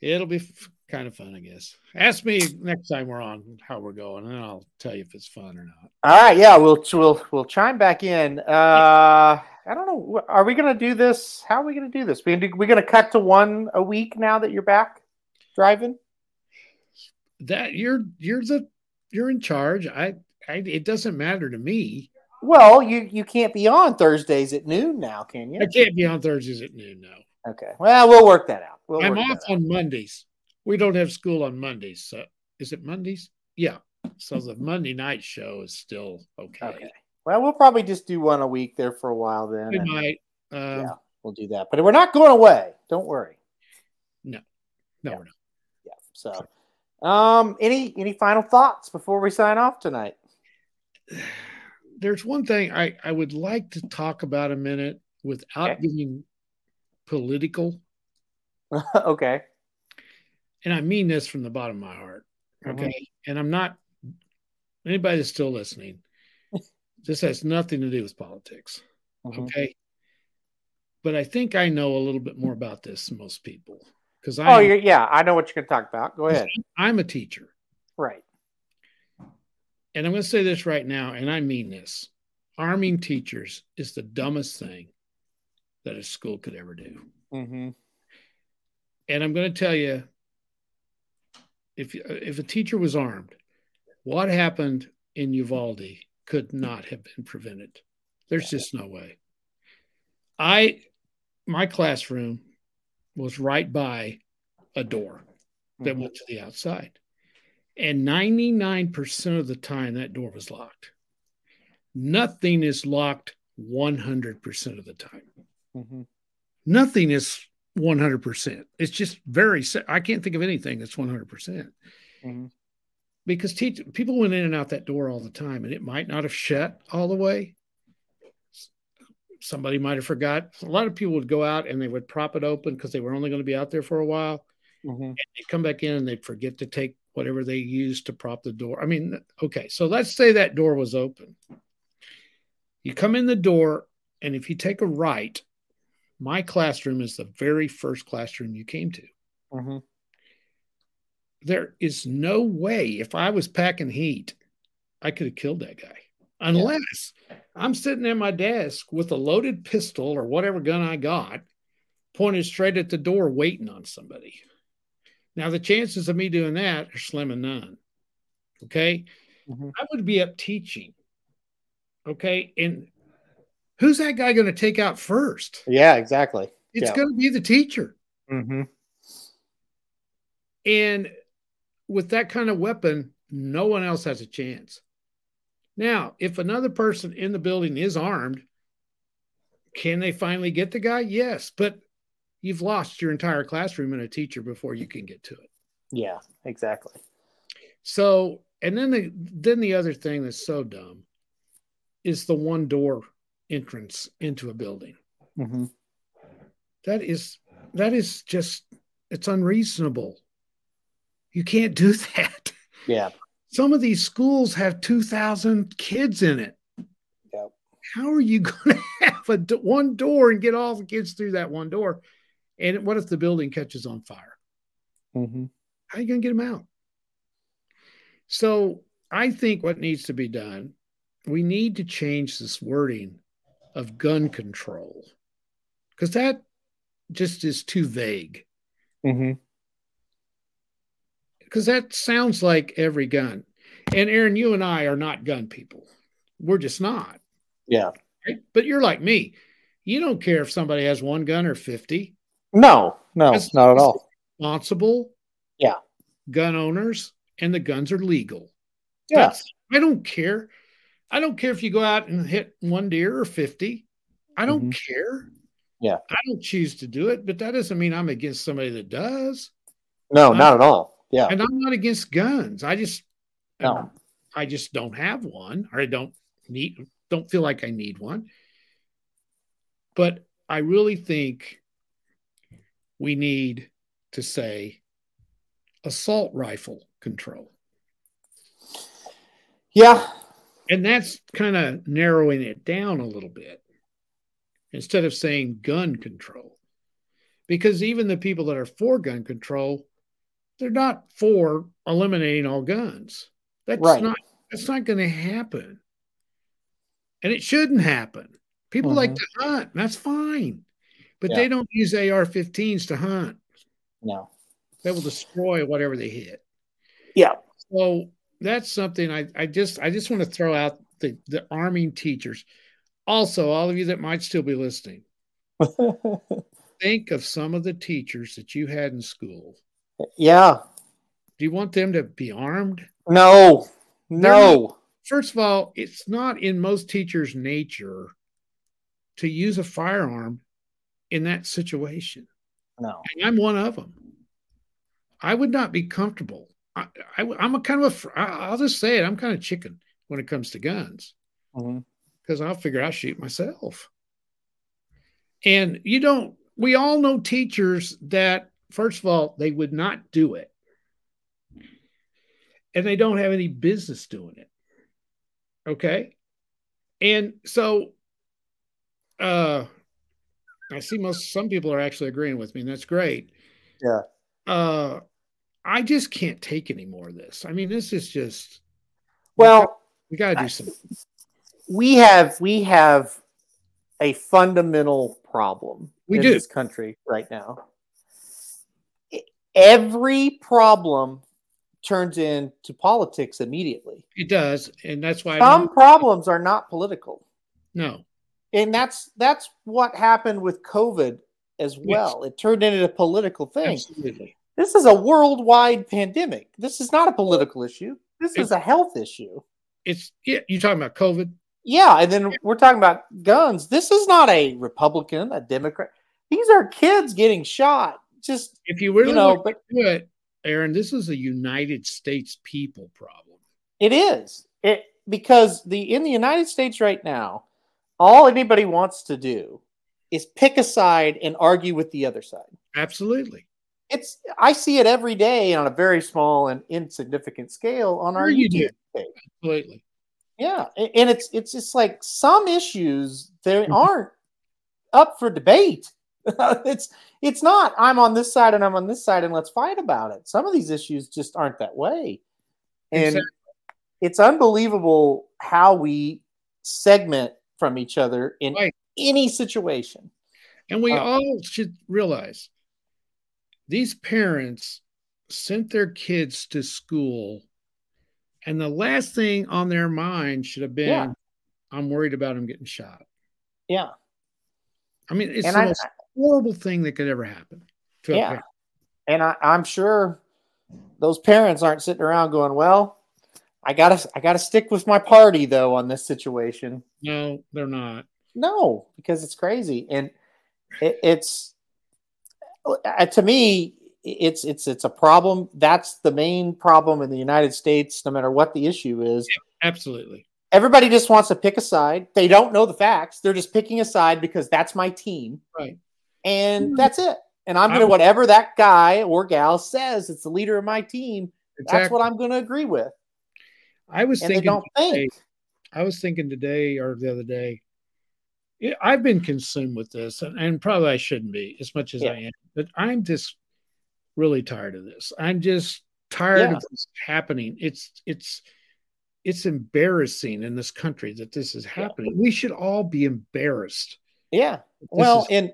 A: it'll be f- kind of fun, I guess. Ask me next time we're on how we're going, and I'll tell you if it's fun or not.
B: All right, yeah, we'll we'll we'll chime back in. Uh, I don't know. Are we going to do this? How are we going to do this? We we going to cut to one a week now that you're back driving?
A: That you're you're the you're in charge. I, I it doesn't matter to me.
B: Well, you you can't be on Thursdays at noon now, can you?
A: I can't be on Thursdays at noon now.
B: Okay. Well, we'll work that out. We'll
A: I'm off
B: out.
A: on Mondays. We don't have school on Mondays. So is it Mondays? Yeah. So the Monday night show is still okay.
B: Okay. Well, we'll probably just do one a week there for a while then.
A: We
B: and
A: might. Um,
B: Yeah. we'll do that. But we're not going away. Don't worry.
A: No,
B: Yeah.
A: we're not.
B: So, um, any any final thoughts before we sign off tonight?
A: There's one thing I, I would like to talk about a minute without
B: Okay.
A: getting political.
B: okay.
A: And I mean this from the bottom of my heart. Okay. And I'm not, anybody that's still listening, this has nothing to do with politics.
B: Mhm.
A: Okay. But I think I know a little bit more about this than most people because
B: Oh,
A: I'm,
B: you're, yeah. I know what you're going to talk about. Go ahead.
A: I'm a teacher.
B: Right.
A: And I'm going to say this right now, and I mean this arming teachers is the dumbest thing that a school could ever do.
B: Mm-hmm.
A: And I'm going to tell you if, if a teacher was armed, what happened in Uvalde could not have been prevented. There's just no way. I, my classroom was right by a door that went to the outside. And 99% of the time, that door was locked. Nothing is locked 100% of the time.
B: Mm-hmm.
A: Nothing is 100%. It's just very, I can't think of anything that's 100%.
B: Mhm.
A: because teach, people went in and out that door all the time, and it might not have shut all the way. Somebody might have forgot. A lot of people would go out and they would prop it open because they were only going to be out there for a while.
B: Mhm.
A: And they'd come back in and they'd forget to take whatever they used to prop the door. I mean, okay, so let's say that door was open. You come in the door, and if you take a right, my classroom is the very first classroom you came to.
B: Mhm.
A: there is no way if I was packing heat, I could have killed that guy. Unless I'm sitting at my desk with a loaded pistol or whatever gun I got pointed straight at the door waiting on somebody. Now, the chances of me doing that are slim and none. Okay.
B: Mhm.
A: I would be up teaching. Okay. And who's that guy going to take out first?
B: Yeah, exactly.
A: It's
B: Yeah.
A: going to be the teacher.
B: Mm-hmm.
A: And with that kind of weapon, no one else has a chance. Now, if another person in the building is armed, can they finally get the guy? Yes, but you've lost your entire classroom and a teacher before you can get to it.
B: Yeah, exactly.
A: So, and then the then the other thing that's so dumb is the one door entrance into a building.
B: Mm-hmm.
A: That is that is just it's unreasonable. You can't do that.
B: Yeah.
A: Some of these schools have 2,000 kids in it.
B: Yep.
A: How are you going to have a one door and get all the kids through that one door? And what if the building catches on fire?
B: Mm-hmm.
A: How are you going to get them out? So I think what needs to be done, we need to change this wording of gun control because that just is too vague.
B: Mm-hmm.
A: Because that sounds like every gun. And Aaron, you and I are not gun people. We're just not.
B: Yeah.
A: Right? But you're like me. You don't care if somebody has one gun or 50.
B: No, no,
A: That's-
B: not at all.
A: Responsible.
B: Yeah.
A: Gun owners and the guns are legal.
B: Yeah.
A: I don't care. I don't care if you go out and hit one deer or 50. I don't care.
B: Mm-hmm. Yeah.
A: I don't choose to do it, but that doesn't mean I'm against somebody that does.
B: No,
A: I-
B: not at all. Yeah.
A: And I'm not against guns. I just
B: No.
A: I just don't have one, or I don't need, don't feel like I need one. But I really think we need to say assault rifle control.
B: Yeah.
A: And that's kind of narrowing it down a little bit instead of saying gun control. Because even the people that are for gun control, they're not for eliminating all guns. That's
B: Right.
A: not that's not going to happen. And it shouldn't happen. People like
B: Mhm.
A: to hunt, and that's fine. But
B: Yeah.
A: they don't use AR-15s to hunt.
B: No.
A: They will destroy whatever they hit.
B: Yeah.
A: So that's something I, I just I just want to throw out the, the arming teachers. Also, all of you that might still be listening, think of some of the teachers that you had in school.
B: Yeah.
A: Do you want them to be armed?
B: No. No.
A: First of all, it's not in most teachers' nature to use a firearm in that situation.
B: No.
A: And I'm one of them. I would not be comfortable. I, I, am a kind of a, I- I'll just say it, I'm kind of chicken when it comes to guns.
B: Mm-hmm.
A: Because I'll figure I'll shoot myself. And you don't, we all know teachers that, first of all, they would not do it. And they don't have any business doing it. Okay. And so, uh, I see most, some people are actually agreeing with me, and that's great.
B: Yeah.
A: Uh, I just can't take any more of this. I mean, this is just,
B: Well,
A: we got to
B: I-
A: do something.
B: we have we have a fundamental problem
A: We
B: in
A: do.
B: this country right now. Every problem turns into politics immediately.
A: It does. And that's why
B: Some problems are not political.
A: no.
B: And that's that's what happened with COVID as well. It turned into a political thing.
A: Absolutely.
B: This is a worldwide pandemic. This is not a political issue. This is a health issue.
A: It's yeah, you talking about COVID?
B: Yeah, and then we're talking about guns. This is not a Republican, a Democrat. These are kids getting shot. Just
A: If you really
B: you know, but
A: do it, Aaron, this is a United States people problem.
B: It is. It because the in the United States right now, all anybody wants to do is pick a side and argue with the other side.
A: Absolutely.
B: It's I see it every day on a very small and insignificant scale on our
A: you
B: YouTube
A: do.
B: page.
A: Absolutely.
B: Yeah, and it's it's just like some issues they
A: Mhm.
B: aren't up for debate. it's it's not I'm on this side and I'm on this side and let's fight about it. Some of these issues just aren't that way. And
A: Exactly.
B: it's unbelievable how we segment from each other in
A: Right.
B: any situation.
A: And we
B: Uh,
A: all should realize these parents sent their kids to school, and the last thing on their mind should have been,
B: Yeah.
A: I'm worried about him getting shot.
B: Yeah.
A: I mean, it's
B: And I-
A: most horrible thing that could ever happen. To a
B: Yeah.
A: parent.
B: And I, I'm sure those parents aren't sitting around going, Well, I gotta I gotta stick with my party though on this situation.
A: No, they're not.
B: No, because it's crazy, and it, it's uh, to me, it's it's it's a problem. That's the main problem in the United States. No matter what the issue is,
A: Absolutely.
B: everybody just wants to pick a side. They don't know the facts. They're just picking a side because that's my team,
A: Right.
B: And hmm. that's it. And I'm gonna
A: would-
B: whatever that guy or gal says. It's the leader of my team. That's what I'm gonna agree with.
A: I was
B: And
A: thinking
B: don't think.
A: I was thinking today or the other day. yeah, I've been consumed with this, and, and probably I shouldn't be as much as
B: Yeah.
A: I am, but I'm just really tired of this. I'm just tired
B: Yeah.
A: of this happening. It's it's it's embarrassing in this country that this is happening. We should all be embarrassed.
B: Yeah. Well,
A: is-
B: and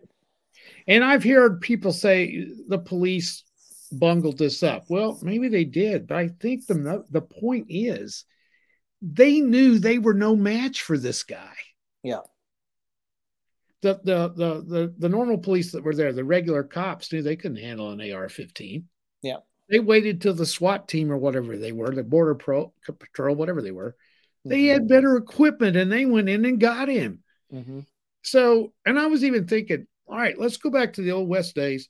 A: and I've heard people say the police bungled this up. Well, maybe they did, but I think the the point is they knew they were no match for this guy.
B: Yeah.
A: The the the the, the normal police that were there, the regular cops knew they couldn't handle an AR-15.
B: Yeah.
A: They waited till the SWAT team or whatever they were, the border pro, patrol, whatever they were. They
B: Mm-hmm.
A: had better equipment and they went in and got him.
B: Mhm.
A: So, and I was even thinking, all right, let's go back to the old West days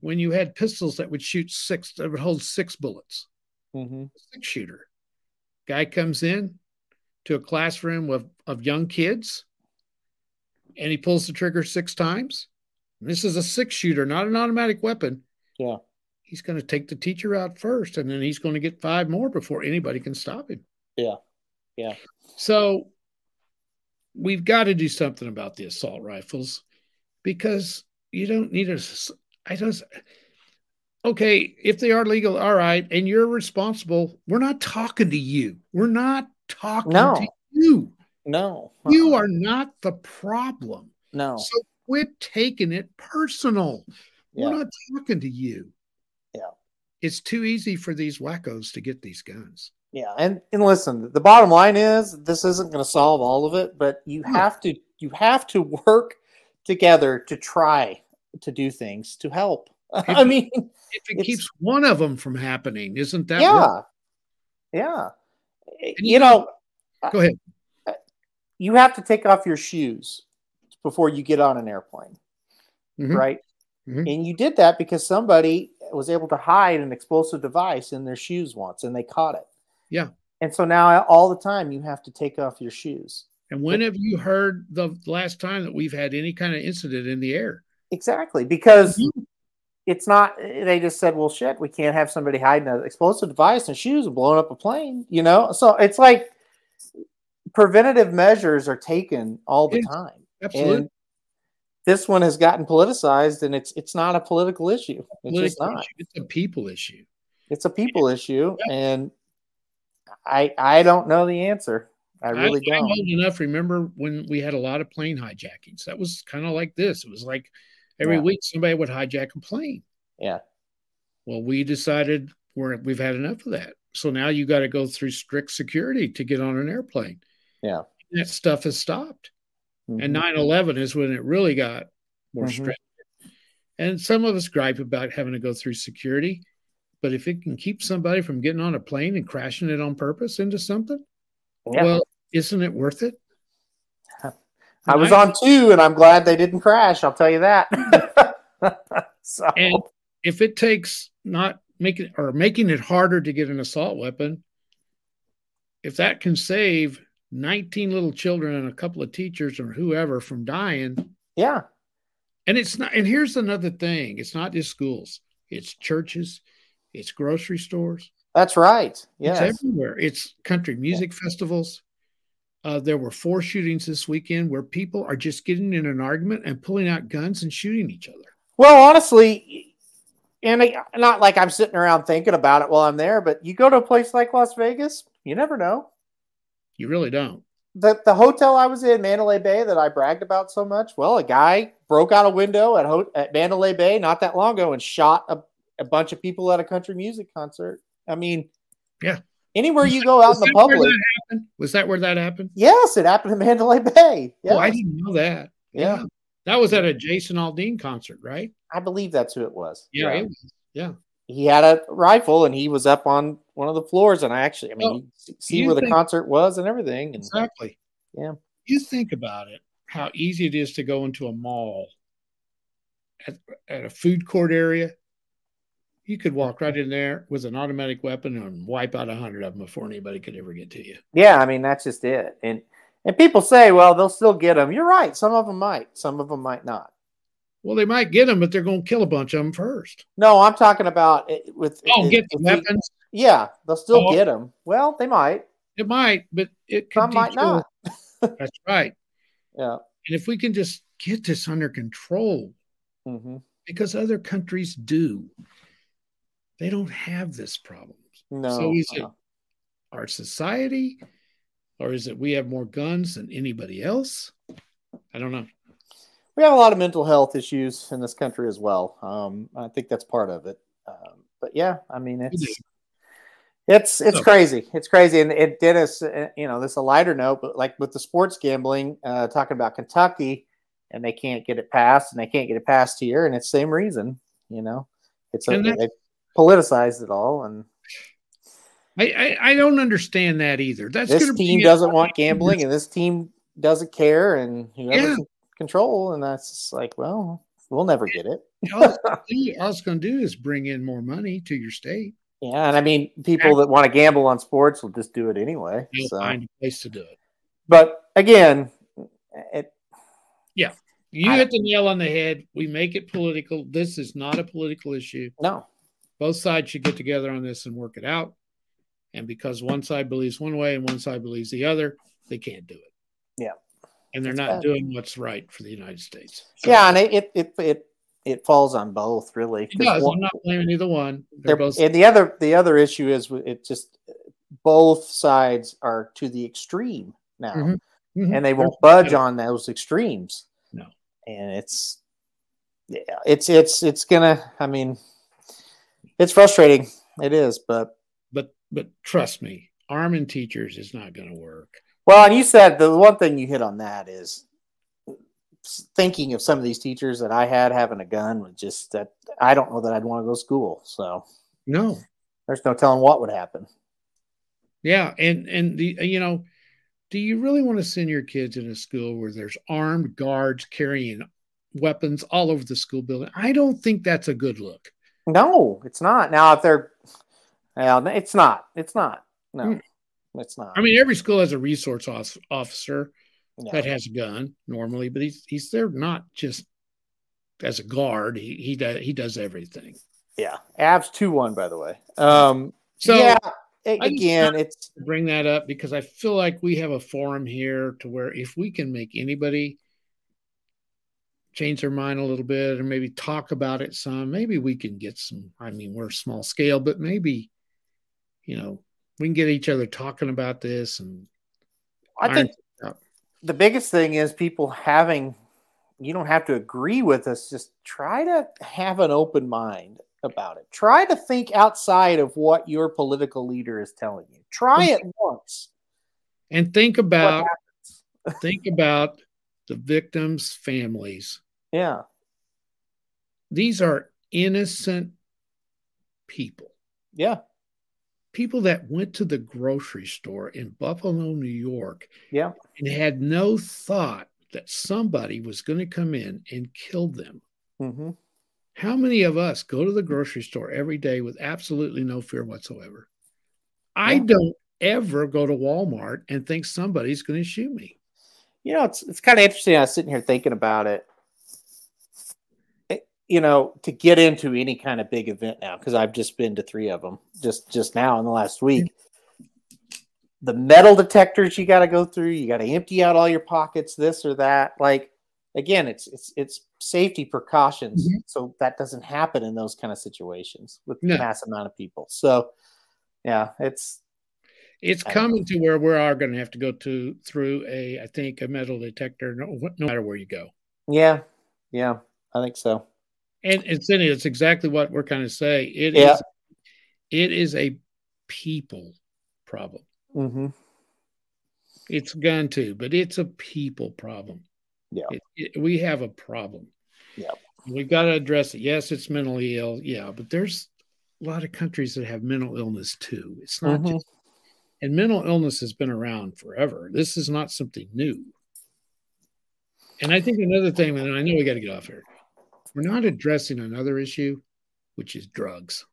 A: when you had pistols that would shoot six, that would hold six bullets,
B: Mhm.
A: six shooter. Guy comes in to a classroom of, of young kids and he pulls the trigger six times. This is a six shooter, not an automatic weapon.
B: Yeah.
A: He's going to take the teacher out first and then he's going to get five more before anybody can stop him.
B: Yeah. Yeah.
A: So we've got to do something about the assault rifles because you don't need a. I don't. Okay, if they are legal, all right, and you're responsible. We're not talking to you. We're not talking
B: No.
A: to you.
B: No.
A: You
B: Uh-uh.
A: are not the problem.
B: no.
A: So quit taking it personal. We're not talking to you.
B: Yeah.
A: It's too easy for these wackos to get these guns.
B: Yeah, and and listen, the bottom line is this isn't going to solve all of it, but you have to you have to work together to try to do things to help. I mean,
A: If it keeps one of them from happening, isn't that
B: yeah,
A: worth
B: yeah.
A: you
B: You know,
A: Go ahead.
B: you have to take off your shoes before you get on an airplane,
A: Mhm.
B: right?
A: Mhm.
B: And you did that because somebody was able to hide an explosive device in their shoes once, and they caught it.
A: Yeah.
B: And so now, all the time, you have to take off your shoes.
A: And when have you heard the last time that we've had any kind of incident in the air?
B: Exactly, because it's not. They just said, "Well, shit, we can't have somebody hiding an explosive device in shoes and blowing up a plane." You know, so it's like preventative measures are taken all the time,
A: Absolutely.
B: and this one has gotten politicized, and it's it's not a political issue. It's just not.
A: issue. It's a people issue.
B: It's a people issue, and I I don't know the answer. I really
A: I,
B: don't.
A: old enough. Remember when we had a lot of plane hijackings? That was kind of like this. It was like every
B: Yeah.
A: week somebody would hijack a plane.
B: Yeah,
A: Well, we decided we're we've had enough of that. So now you got to go through strict security to get on an airplane.
B: Yeah.
A: That stuff has stopped.
B: Mhm.
A: And 9 11 is when it really got more
B: Mhm.
A: strict. And some of us gripe about having to go through security. But if it can keep somebody from getting on a plane and crashing it on purpose into something,
B: Yeah.
A: well, isn't it worth it?
B: I was on two, and I'm glad they didn't crash. I'll tell you that. so
A: And if it takes not making or making it harder to get an assault weapon, if that can save 19 little children and a couple of teachers or whoever from dying,
B: Yeah.
A: and it's not and here's another thing, it's not just schools, it's churches, it's grocery stores,
B: That's right.
A: It's everywhere. It's country music festivals. Uh, there were four shootings this weekend where people are just getting in an argument and pulling out guns and shooting each other.
B: Well, honestly, and I, not like I'm sitting around thinking about it while I'm there, but you go to a place like Las Vegas, you never know.
A: You really don't.
B: The the hotel I was in, Mandalay Bay, that I bragged about so much. Well, a guy broke out a window at Ho- at Mandalay Bay not that long ago and shot a, a bunch of people at a country music concert. I mean,
A: Yeah.
B: Anywhere you go out
A: Was
B: in the public,
A: that? Was that where that happened?
B: yes, it happened in Mandalay Bay. Yeah,
A: Oh, I didn't know that.
B: yeah,
A: That was at a Jason Aldean concert, right?
B: I believe that's who it was.
A: Yeah. it was. Yeah.
B: he had a rifle and he was up on one of the floors and i actually i mean you see- where the concert was and everything and
A: Exactly.
B: Yeah.
A: You think about it, how easy it is to go into a mall at, at a food court area. You could walk right in there with an automatic weapon and wipe out a hundred of them before anybody could ever get to you.
B: yeah i mean that's just it. And and people say well they'll still get them you're right. Some of them might. Some of them might not.
A: Well, they might get them, but they're going to kill a bunch of them first.
B: no i'm talking about it with
A: Oh, get the weapons.
B: yeah they'll still
A: Oh.
B: get them well they might.
A: It might, but it could
B: some might not.
A: That's right.
B: yeah.
A: And if we can just get this under control,
B: hmm
A: because other countries do, they don't have this problem.
B: no
A: So is it our society, or is it we have more guns than anybody else? I don't know.
B: we have a lot of mental health issues in this country as well um i think that's part of it um, but yeah i mean it's It's it's crazy. It's crazy, and it did us. You know, this is a lighter note, but like with the sports gambling, uh, talking about Kentucky, and they can't get it passed, and they can't get it passed here, and it's same reason. You know, it's a, politicized it all, and
A: I, I, I don't understand that either. That's
B: this team
A: be-
B: doesn't want gambling, and this team doesn't care, and whoever's
A: Yeah.
B: control, and that's just like, well, we'll never get it.
A: all, it's gonna do- all it's going to do is bring in more money to your state.
B: Yeah, and I mean, people that want to gamble on sports will just do it anyway.
A: You'll
B: So.
A: find a place to do it.
B: But again, it, yeah,
A: You
B: I-
A: hit the nail on the head. We make it political. This is not a political issue.
B: no,
A: Both sides should get together on this and work it out. And because one side believes one way and one side believes the other, they can't do it.
B: Yeah.
A: And they're
B: That's
A: not
B: bad.
A: doing what's right for the United States. So-
B: yeah, and it it it it, falls on both really.
A: It does.
B: one-
A: I'm not blaming either one.
B: they're-
A: They're both
B: and the other the other issue is it just both sides are to the extreme now,
A: Mhm. Mhm.
B: and they won't budge on those extremes.
A: No.
B: and it's yeah, it's it's it's gonna. I mean, it's frustrating. It is, but
A: but but trust me, arming teachers is not going to work.
B: Well, and you said the one thing you hit on that is thinking of some of these teachers that I had having a gun was just that I don't know that I'd want to go to school. So
A: No.
B: there's no telling what would happen.
A: Yeah, and and the you know, do you really want to send your kids in a school where there's armed guards carrying weapons all over the school building? I don't think that's a good look.
B: No, it's not. Now, if they're, well, it's not. It's not. No,
A: Mm.
B: it's not.
A: I mean, every school has a resource off- officer that has a gun normally, but he's he's there not just as a guard. He he does he does everything.
B: yeah, Avs two one by the way. Um,
A: So
B: yeah, a-
A: I just
B: again, it's
A: bring that up because I feel like we have a forum here to where if we can make anybody change their mind a little bit or maybe talk about it some, maybe we can get some. I mean, we're small scale, but maybe, you know, we can get each other talking about this and
B: I think the biggest thing is people having you don't have to agree with us just try to have an open mind about it. Try to think outside of what your political leader is telling you. Try it once.
A: and think about think about the victims' families.
B: Yeah
A: These are innocent people.
B: yeah
A: people that went to the grocery store in Buffalo, New York,
B: yeah
A: and had no thought that somebody was going to come in and kill them.
B: hmm
A: How many of us go to the grocery store every day with absolutely no fear whatsoever? I don't ever go to Walmart and think somebody's going to shoot me.
B: You know, it's it's kind of interesting. I was sitting here thinking about it. You know, to get into any kind of big event now, because I've just been to three of them just just now in the last week. The metal detectors you got to go through. You got to empty out all your pockets, this or that. Like again, it's it's it's safety precautions,
A: Mhm.
B: so that doesn't happen in those kind of situations with
A: No.
B: mass amount of people. So, yeah, it's
A: It's coming to where we are going to have to go to through a, I think, a metal detector, no, no matter where you go.
B: yeah, yeah, I think so.
A: And it's in it. It's exactly what we're kind of saying. It is.
B: Yeah.
A: It is a people problem.
B: Mm-hmm.
A: It's gun too, but it's a people problem.
B: Yeah.
A: It- it- we have a problem.
B: Yep.
A: We've got to address it. Yes, it's mentally ill. Yeah, but there's a lot of countries that have mental illness too. It's not
B: Mhm.
A: just, and mental illness has been around forever. This is not something new. And I think another thing, and I know we got to get off here, we're not addressing another issue, which is drugs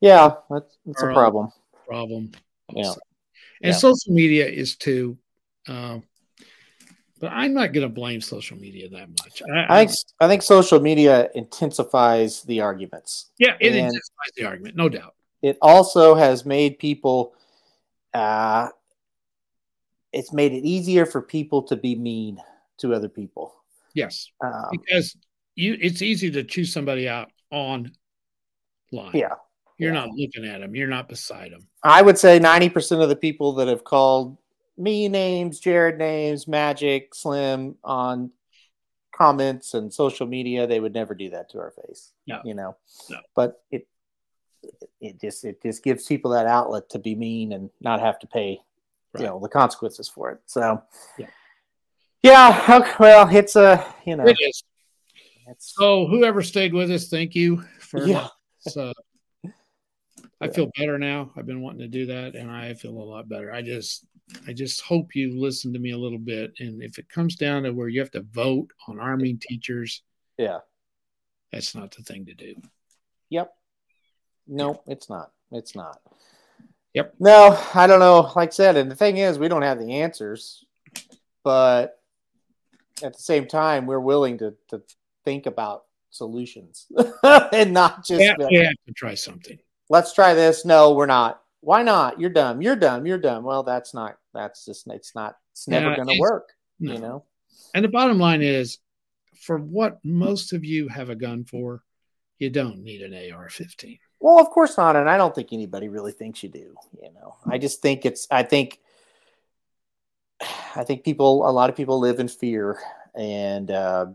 B: Yeah, that's, that's a
A: uh,
B: problem.
A: problem.
B: Yeah.
A: And
B: Yeah.
A: social media is too. Um, but I'm not going to blame social media that much. I,
B: I think I think social media intensifies the arguments.
A: yeah, it
B: and-
A: intensifies the argument, no doubt.
B: It also has made people. Uh, it's made it easier for people to be mean to other people.
A: Yes,
B: Um,
A: because you, it's easy to choose somebody out online.
B: yeah,
A: you're
B: yeah.
A: not looking at them. You're not beside them.
B: I would say ninety percent of the people that have called me names, Jared names, Magic, Slim on comments and social media, they would never do that to our face.
A: No.
B: You know.
A: No.
B: But it it just it just gives people that outlet to be mean and not have to pay
A: Right.
B: you know the consequences for it. So
A: Yeah.
B: yeah, okay, well, it's a you know
A: It is.
B: It's
A: So whoever stayed with us, thank you for.
B: yeah
A: So I feel better now. I've been wanting to do that, and I feel a lot better. I just, I just hope you listen to me a little bit. And if it comes down to where you have to vote on arming teachers,
B: yeah
A: that's not the thing to do.
B: Yep. No, it's not. It's not.
A: Yep.
B: No, I don't know. Like I said, and the thing is, we don't have the answers, but at the same time, we're willing to to think about solutions and not just
A: Yeah, we have to try something.
B: let's try this. No, we're not. Why not? You're dumb. You're dumb. You're dumb. Well, that's not. That's just. It's not. It's never
A: Yeah,
B: going to work.
A: No.
B: You know.
A: And the bottom line is, for what most of you have a gun for, you don't need an AR-15.
B: Well, of course not, and I don't think anybody really thinks you do. You know, I just think it's. I think. I think people, a lot of people live in fear, and uh,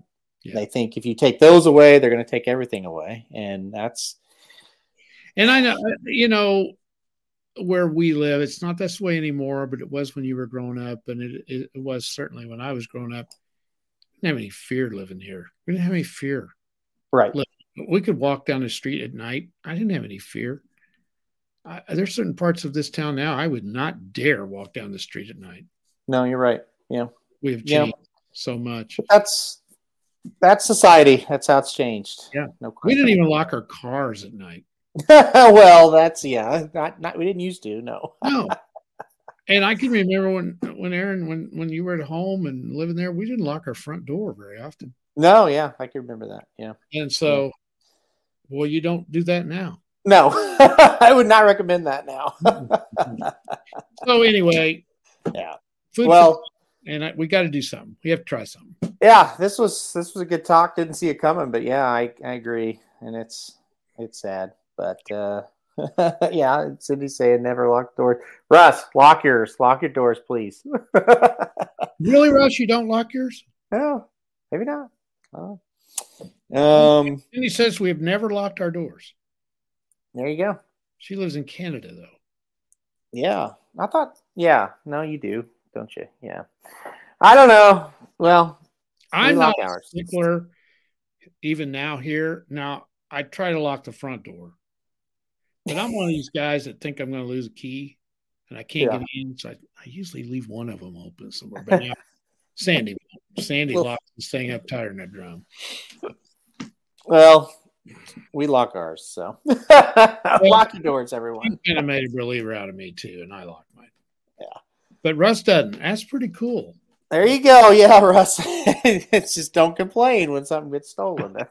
A: Yeah.
B: they think if you take those away, they're going to take everything away, and that's
A: And I know, uh, you know, where we live, it's not this way anymore, but it was when you were growing up, and it, it was certainly when I was growing up. We didn't have any fear living here. We didn't have any fear.
B: right.
A: Look, We could walk down the street at night. I didn't have any fear. I, there's certain parts of this town now I would not dare walk down the street at night.
B: No, you're right. Yeah,
A: We have
B: Yeah.
A: changed so much.
B: but that's that's society. That's how it's changed.
A: Yeah.
B: no
A: We didn't even lock our cars at night.
B: well, that's yeah. Not not we didn't used to. No.
A: No. And I can remember when when Aaron when when you were at home and living there, we didn't lock our front door very often.
B: No. Yeah, I can remember that. Yeah.
A: And so, well, you don't do that now.
B: No, I would not recommend that now.
A: So anyway,
B: yeah.
A: food
B: Well,
A: and I, we got to do something. We have to try something.
B: yeah. This was this was a good talk. Didn't see it coming, but yeah, I I agree, and it's it's sad, but uh, yeah. Cindy's saying never lock doors. Russ, lock yours. Lock your doors, please.
A: Really, Russ? You don't lock yours?
B: no, maybe not. Oh. Um.
A: And he says we have never locked our doors.
B: There you go.
A: She lives in Canada, though.
B: Yeah, I thought. Yeah, no, you do, don't you? Yeah. I don't know. Well,
A: I'm
B: lock
A: not a stickler, even now here. Now I try to lock the front door, but I'm one of these guys that think I'm going to lose a key, and I can't
B: Yeah.
A: get in. So I, I usually leave one of them open somewhere. But now Sandy, Sandy
B: Well-
A: locks this thing up tighter than a drum.
B: well, We lock ours, so lock your doors, everyone.
A: You kind of made a believer out of me too, and I locked mine.
B: Yeah.
A: But Russ doesn't. That's pretty cool.
B: There you go. Yeah, Russ. it's just don't complain when something gets stolen.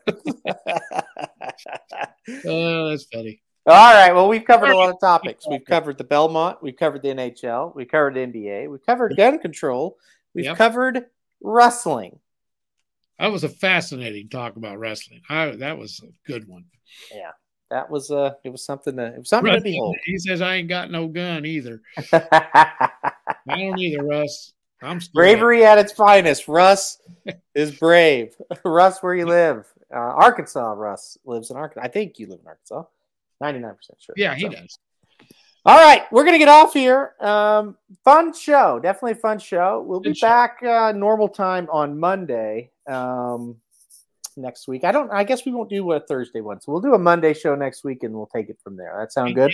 A: Oh, that's funny.
B: All right. Well, we've covered a lot of topics. We've covered the Belmont. We've covered the NHL. We covered NBA. We covered gun control. We've
A: Yep.
B: covered wrestling.
A: That was a fascinating talk about wrestling. I, that was a good one.
B: Yeah, that was uh it was something to it was something to
A: Russ,
B: behold.
A: he says I ain't got no gun either. I don't either, Russ. I'm
B: Bravery at its finest. Russ is brave. Russ, where you live? Uh, Arkansas. Russ lives in Arkansas. I think you live in Arkansas. Ninety nine percent sure.
A: Yeah, he
B: So-
A: does.
B: All right, we're gonna get off here. Um, fun show, definitely a fun show. We'll be back uh, normal time on Monday um, next week. I don't. I guess we won't do a Thursday one, so we'll do a Monday show next week, and we'll take it from there. That sound good?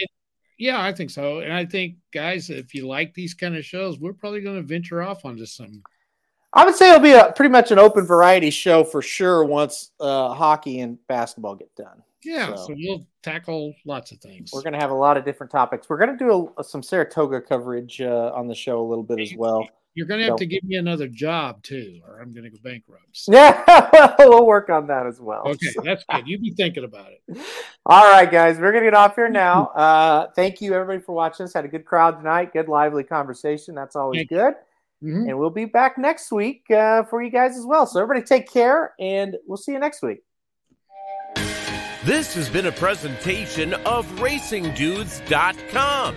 A: Yeah, I think so. And I think, guys, if you like these kind of shows, we're probably going to venture off onto some.
B: I would say it'll be a pretty much an open variety show for sure once uh, hockey and basketball get done.
A: Yeah,
B: So-
A: so, we'll tackle lots of things.
B: We're going to have a lot of different topics. We're going to do a, some Saratoga coverage uh, on the show a little bit as well.
A: You're going to have
B: So-
A: to give me another job too, or I'm going to go bankrupt. So-
B: Yeah, we'll work on that as well.
A: Okay, that's good. You be thinking about it.
B: All right, guys, we're gonna get off here now. Uh, thank you everybody for watching us. Had a good crowd tonight. Good lively conversation. That's always
A: Thank
B: good.
A: Mhm.
B: And we'll be back next week uh, for you guys as well. So everybody take care, and we'll see you next week.
C: This has been a presentation of RacingDudes.com,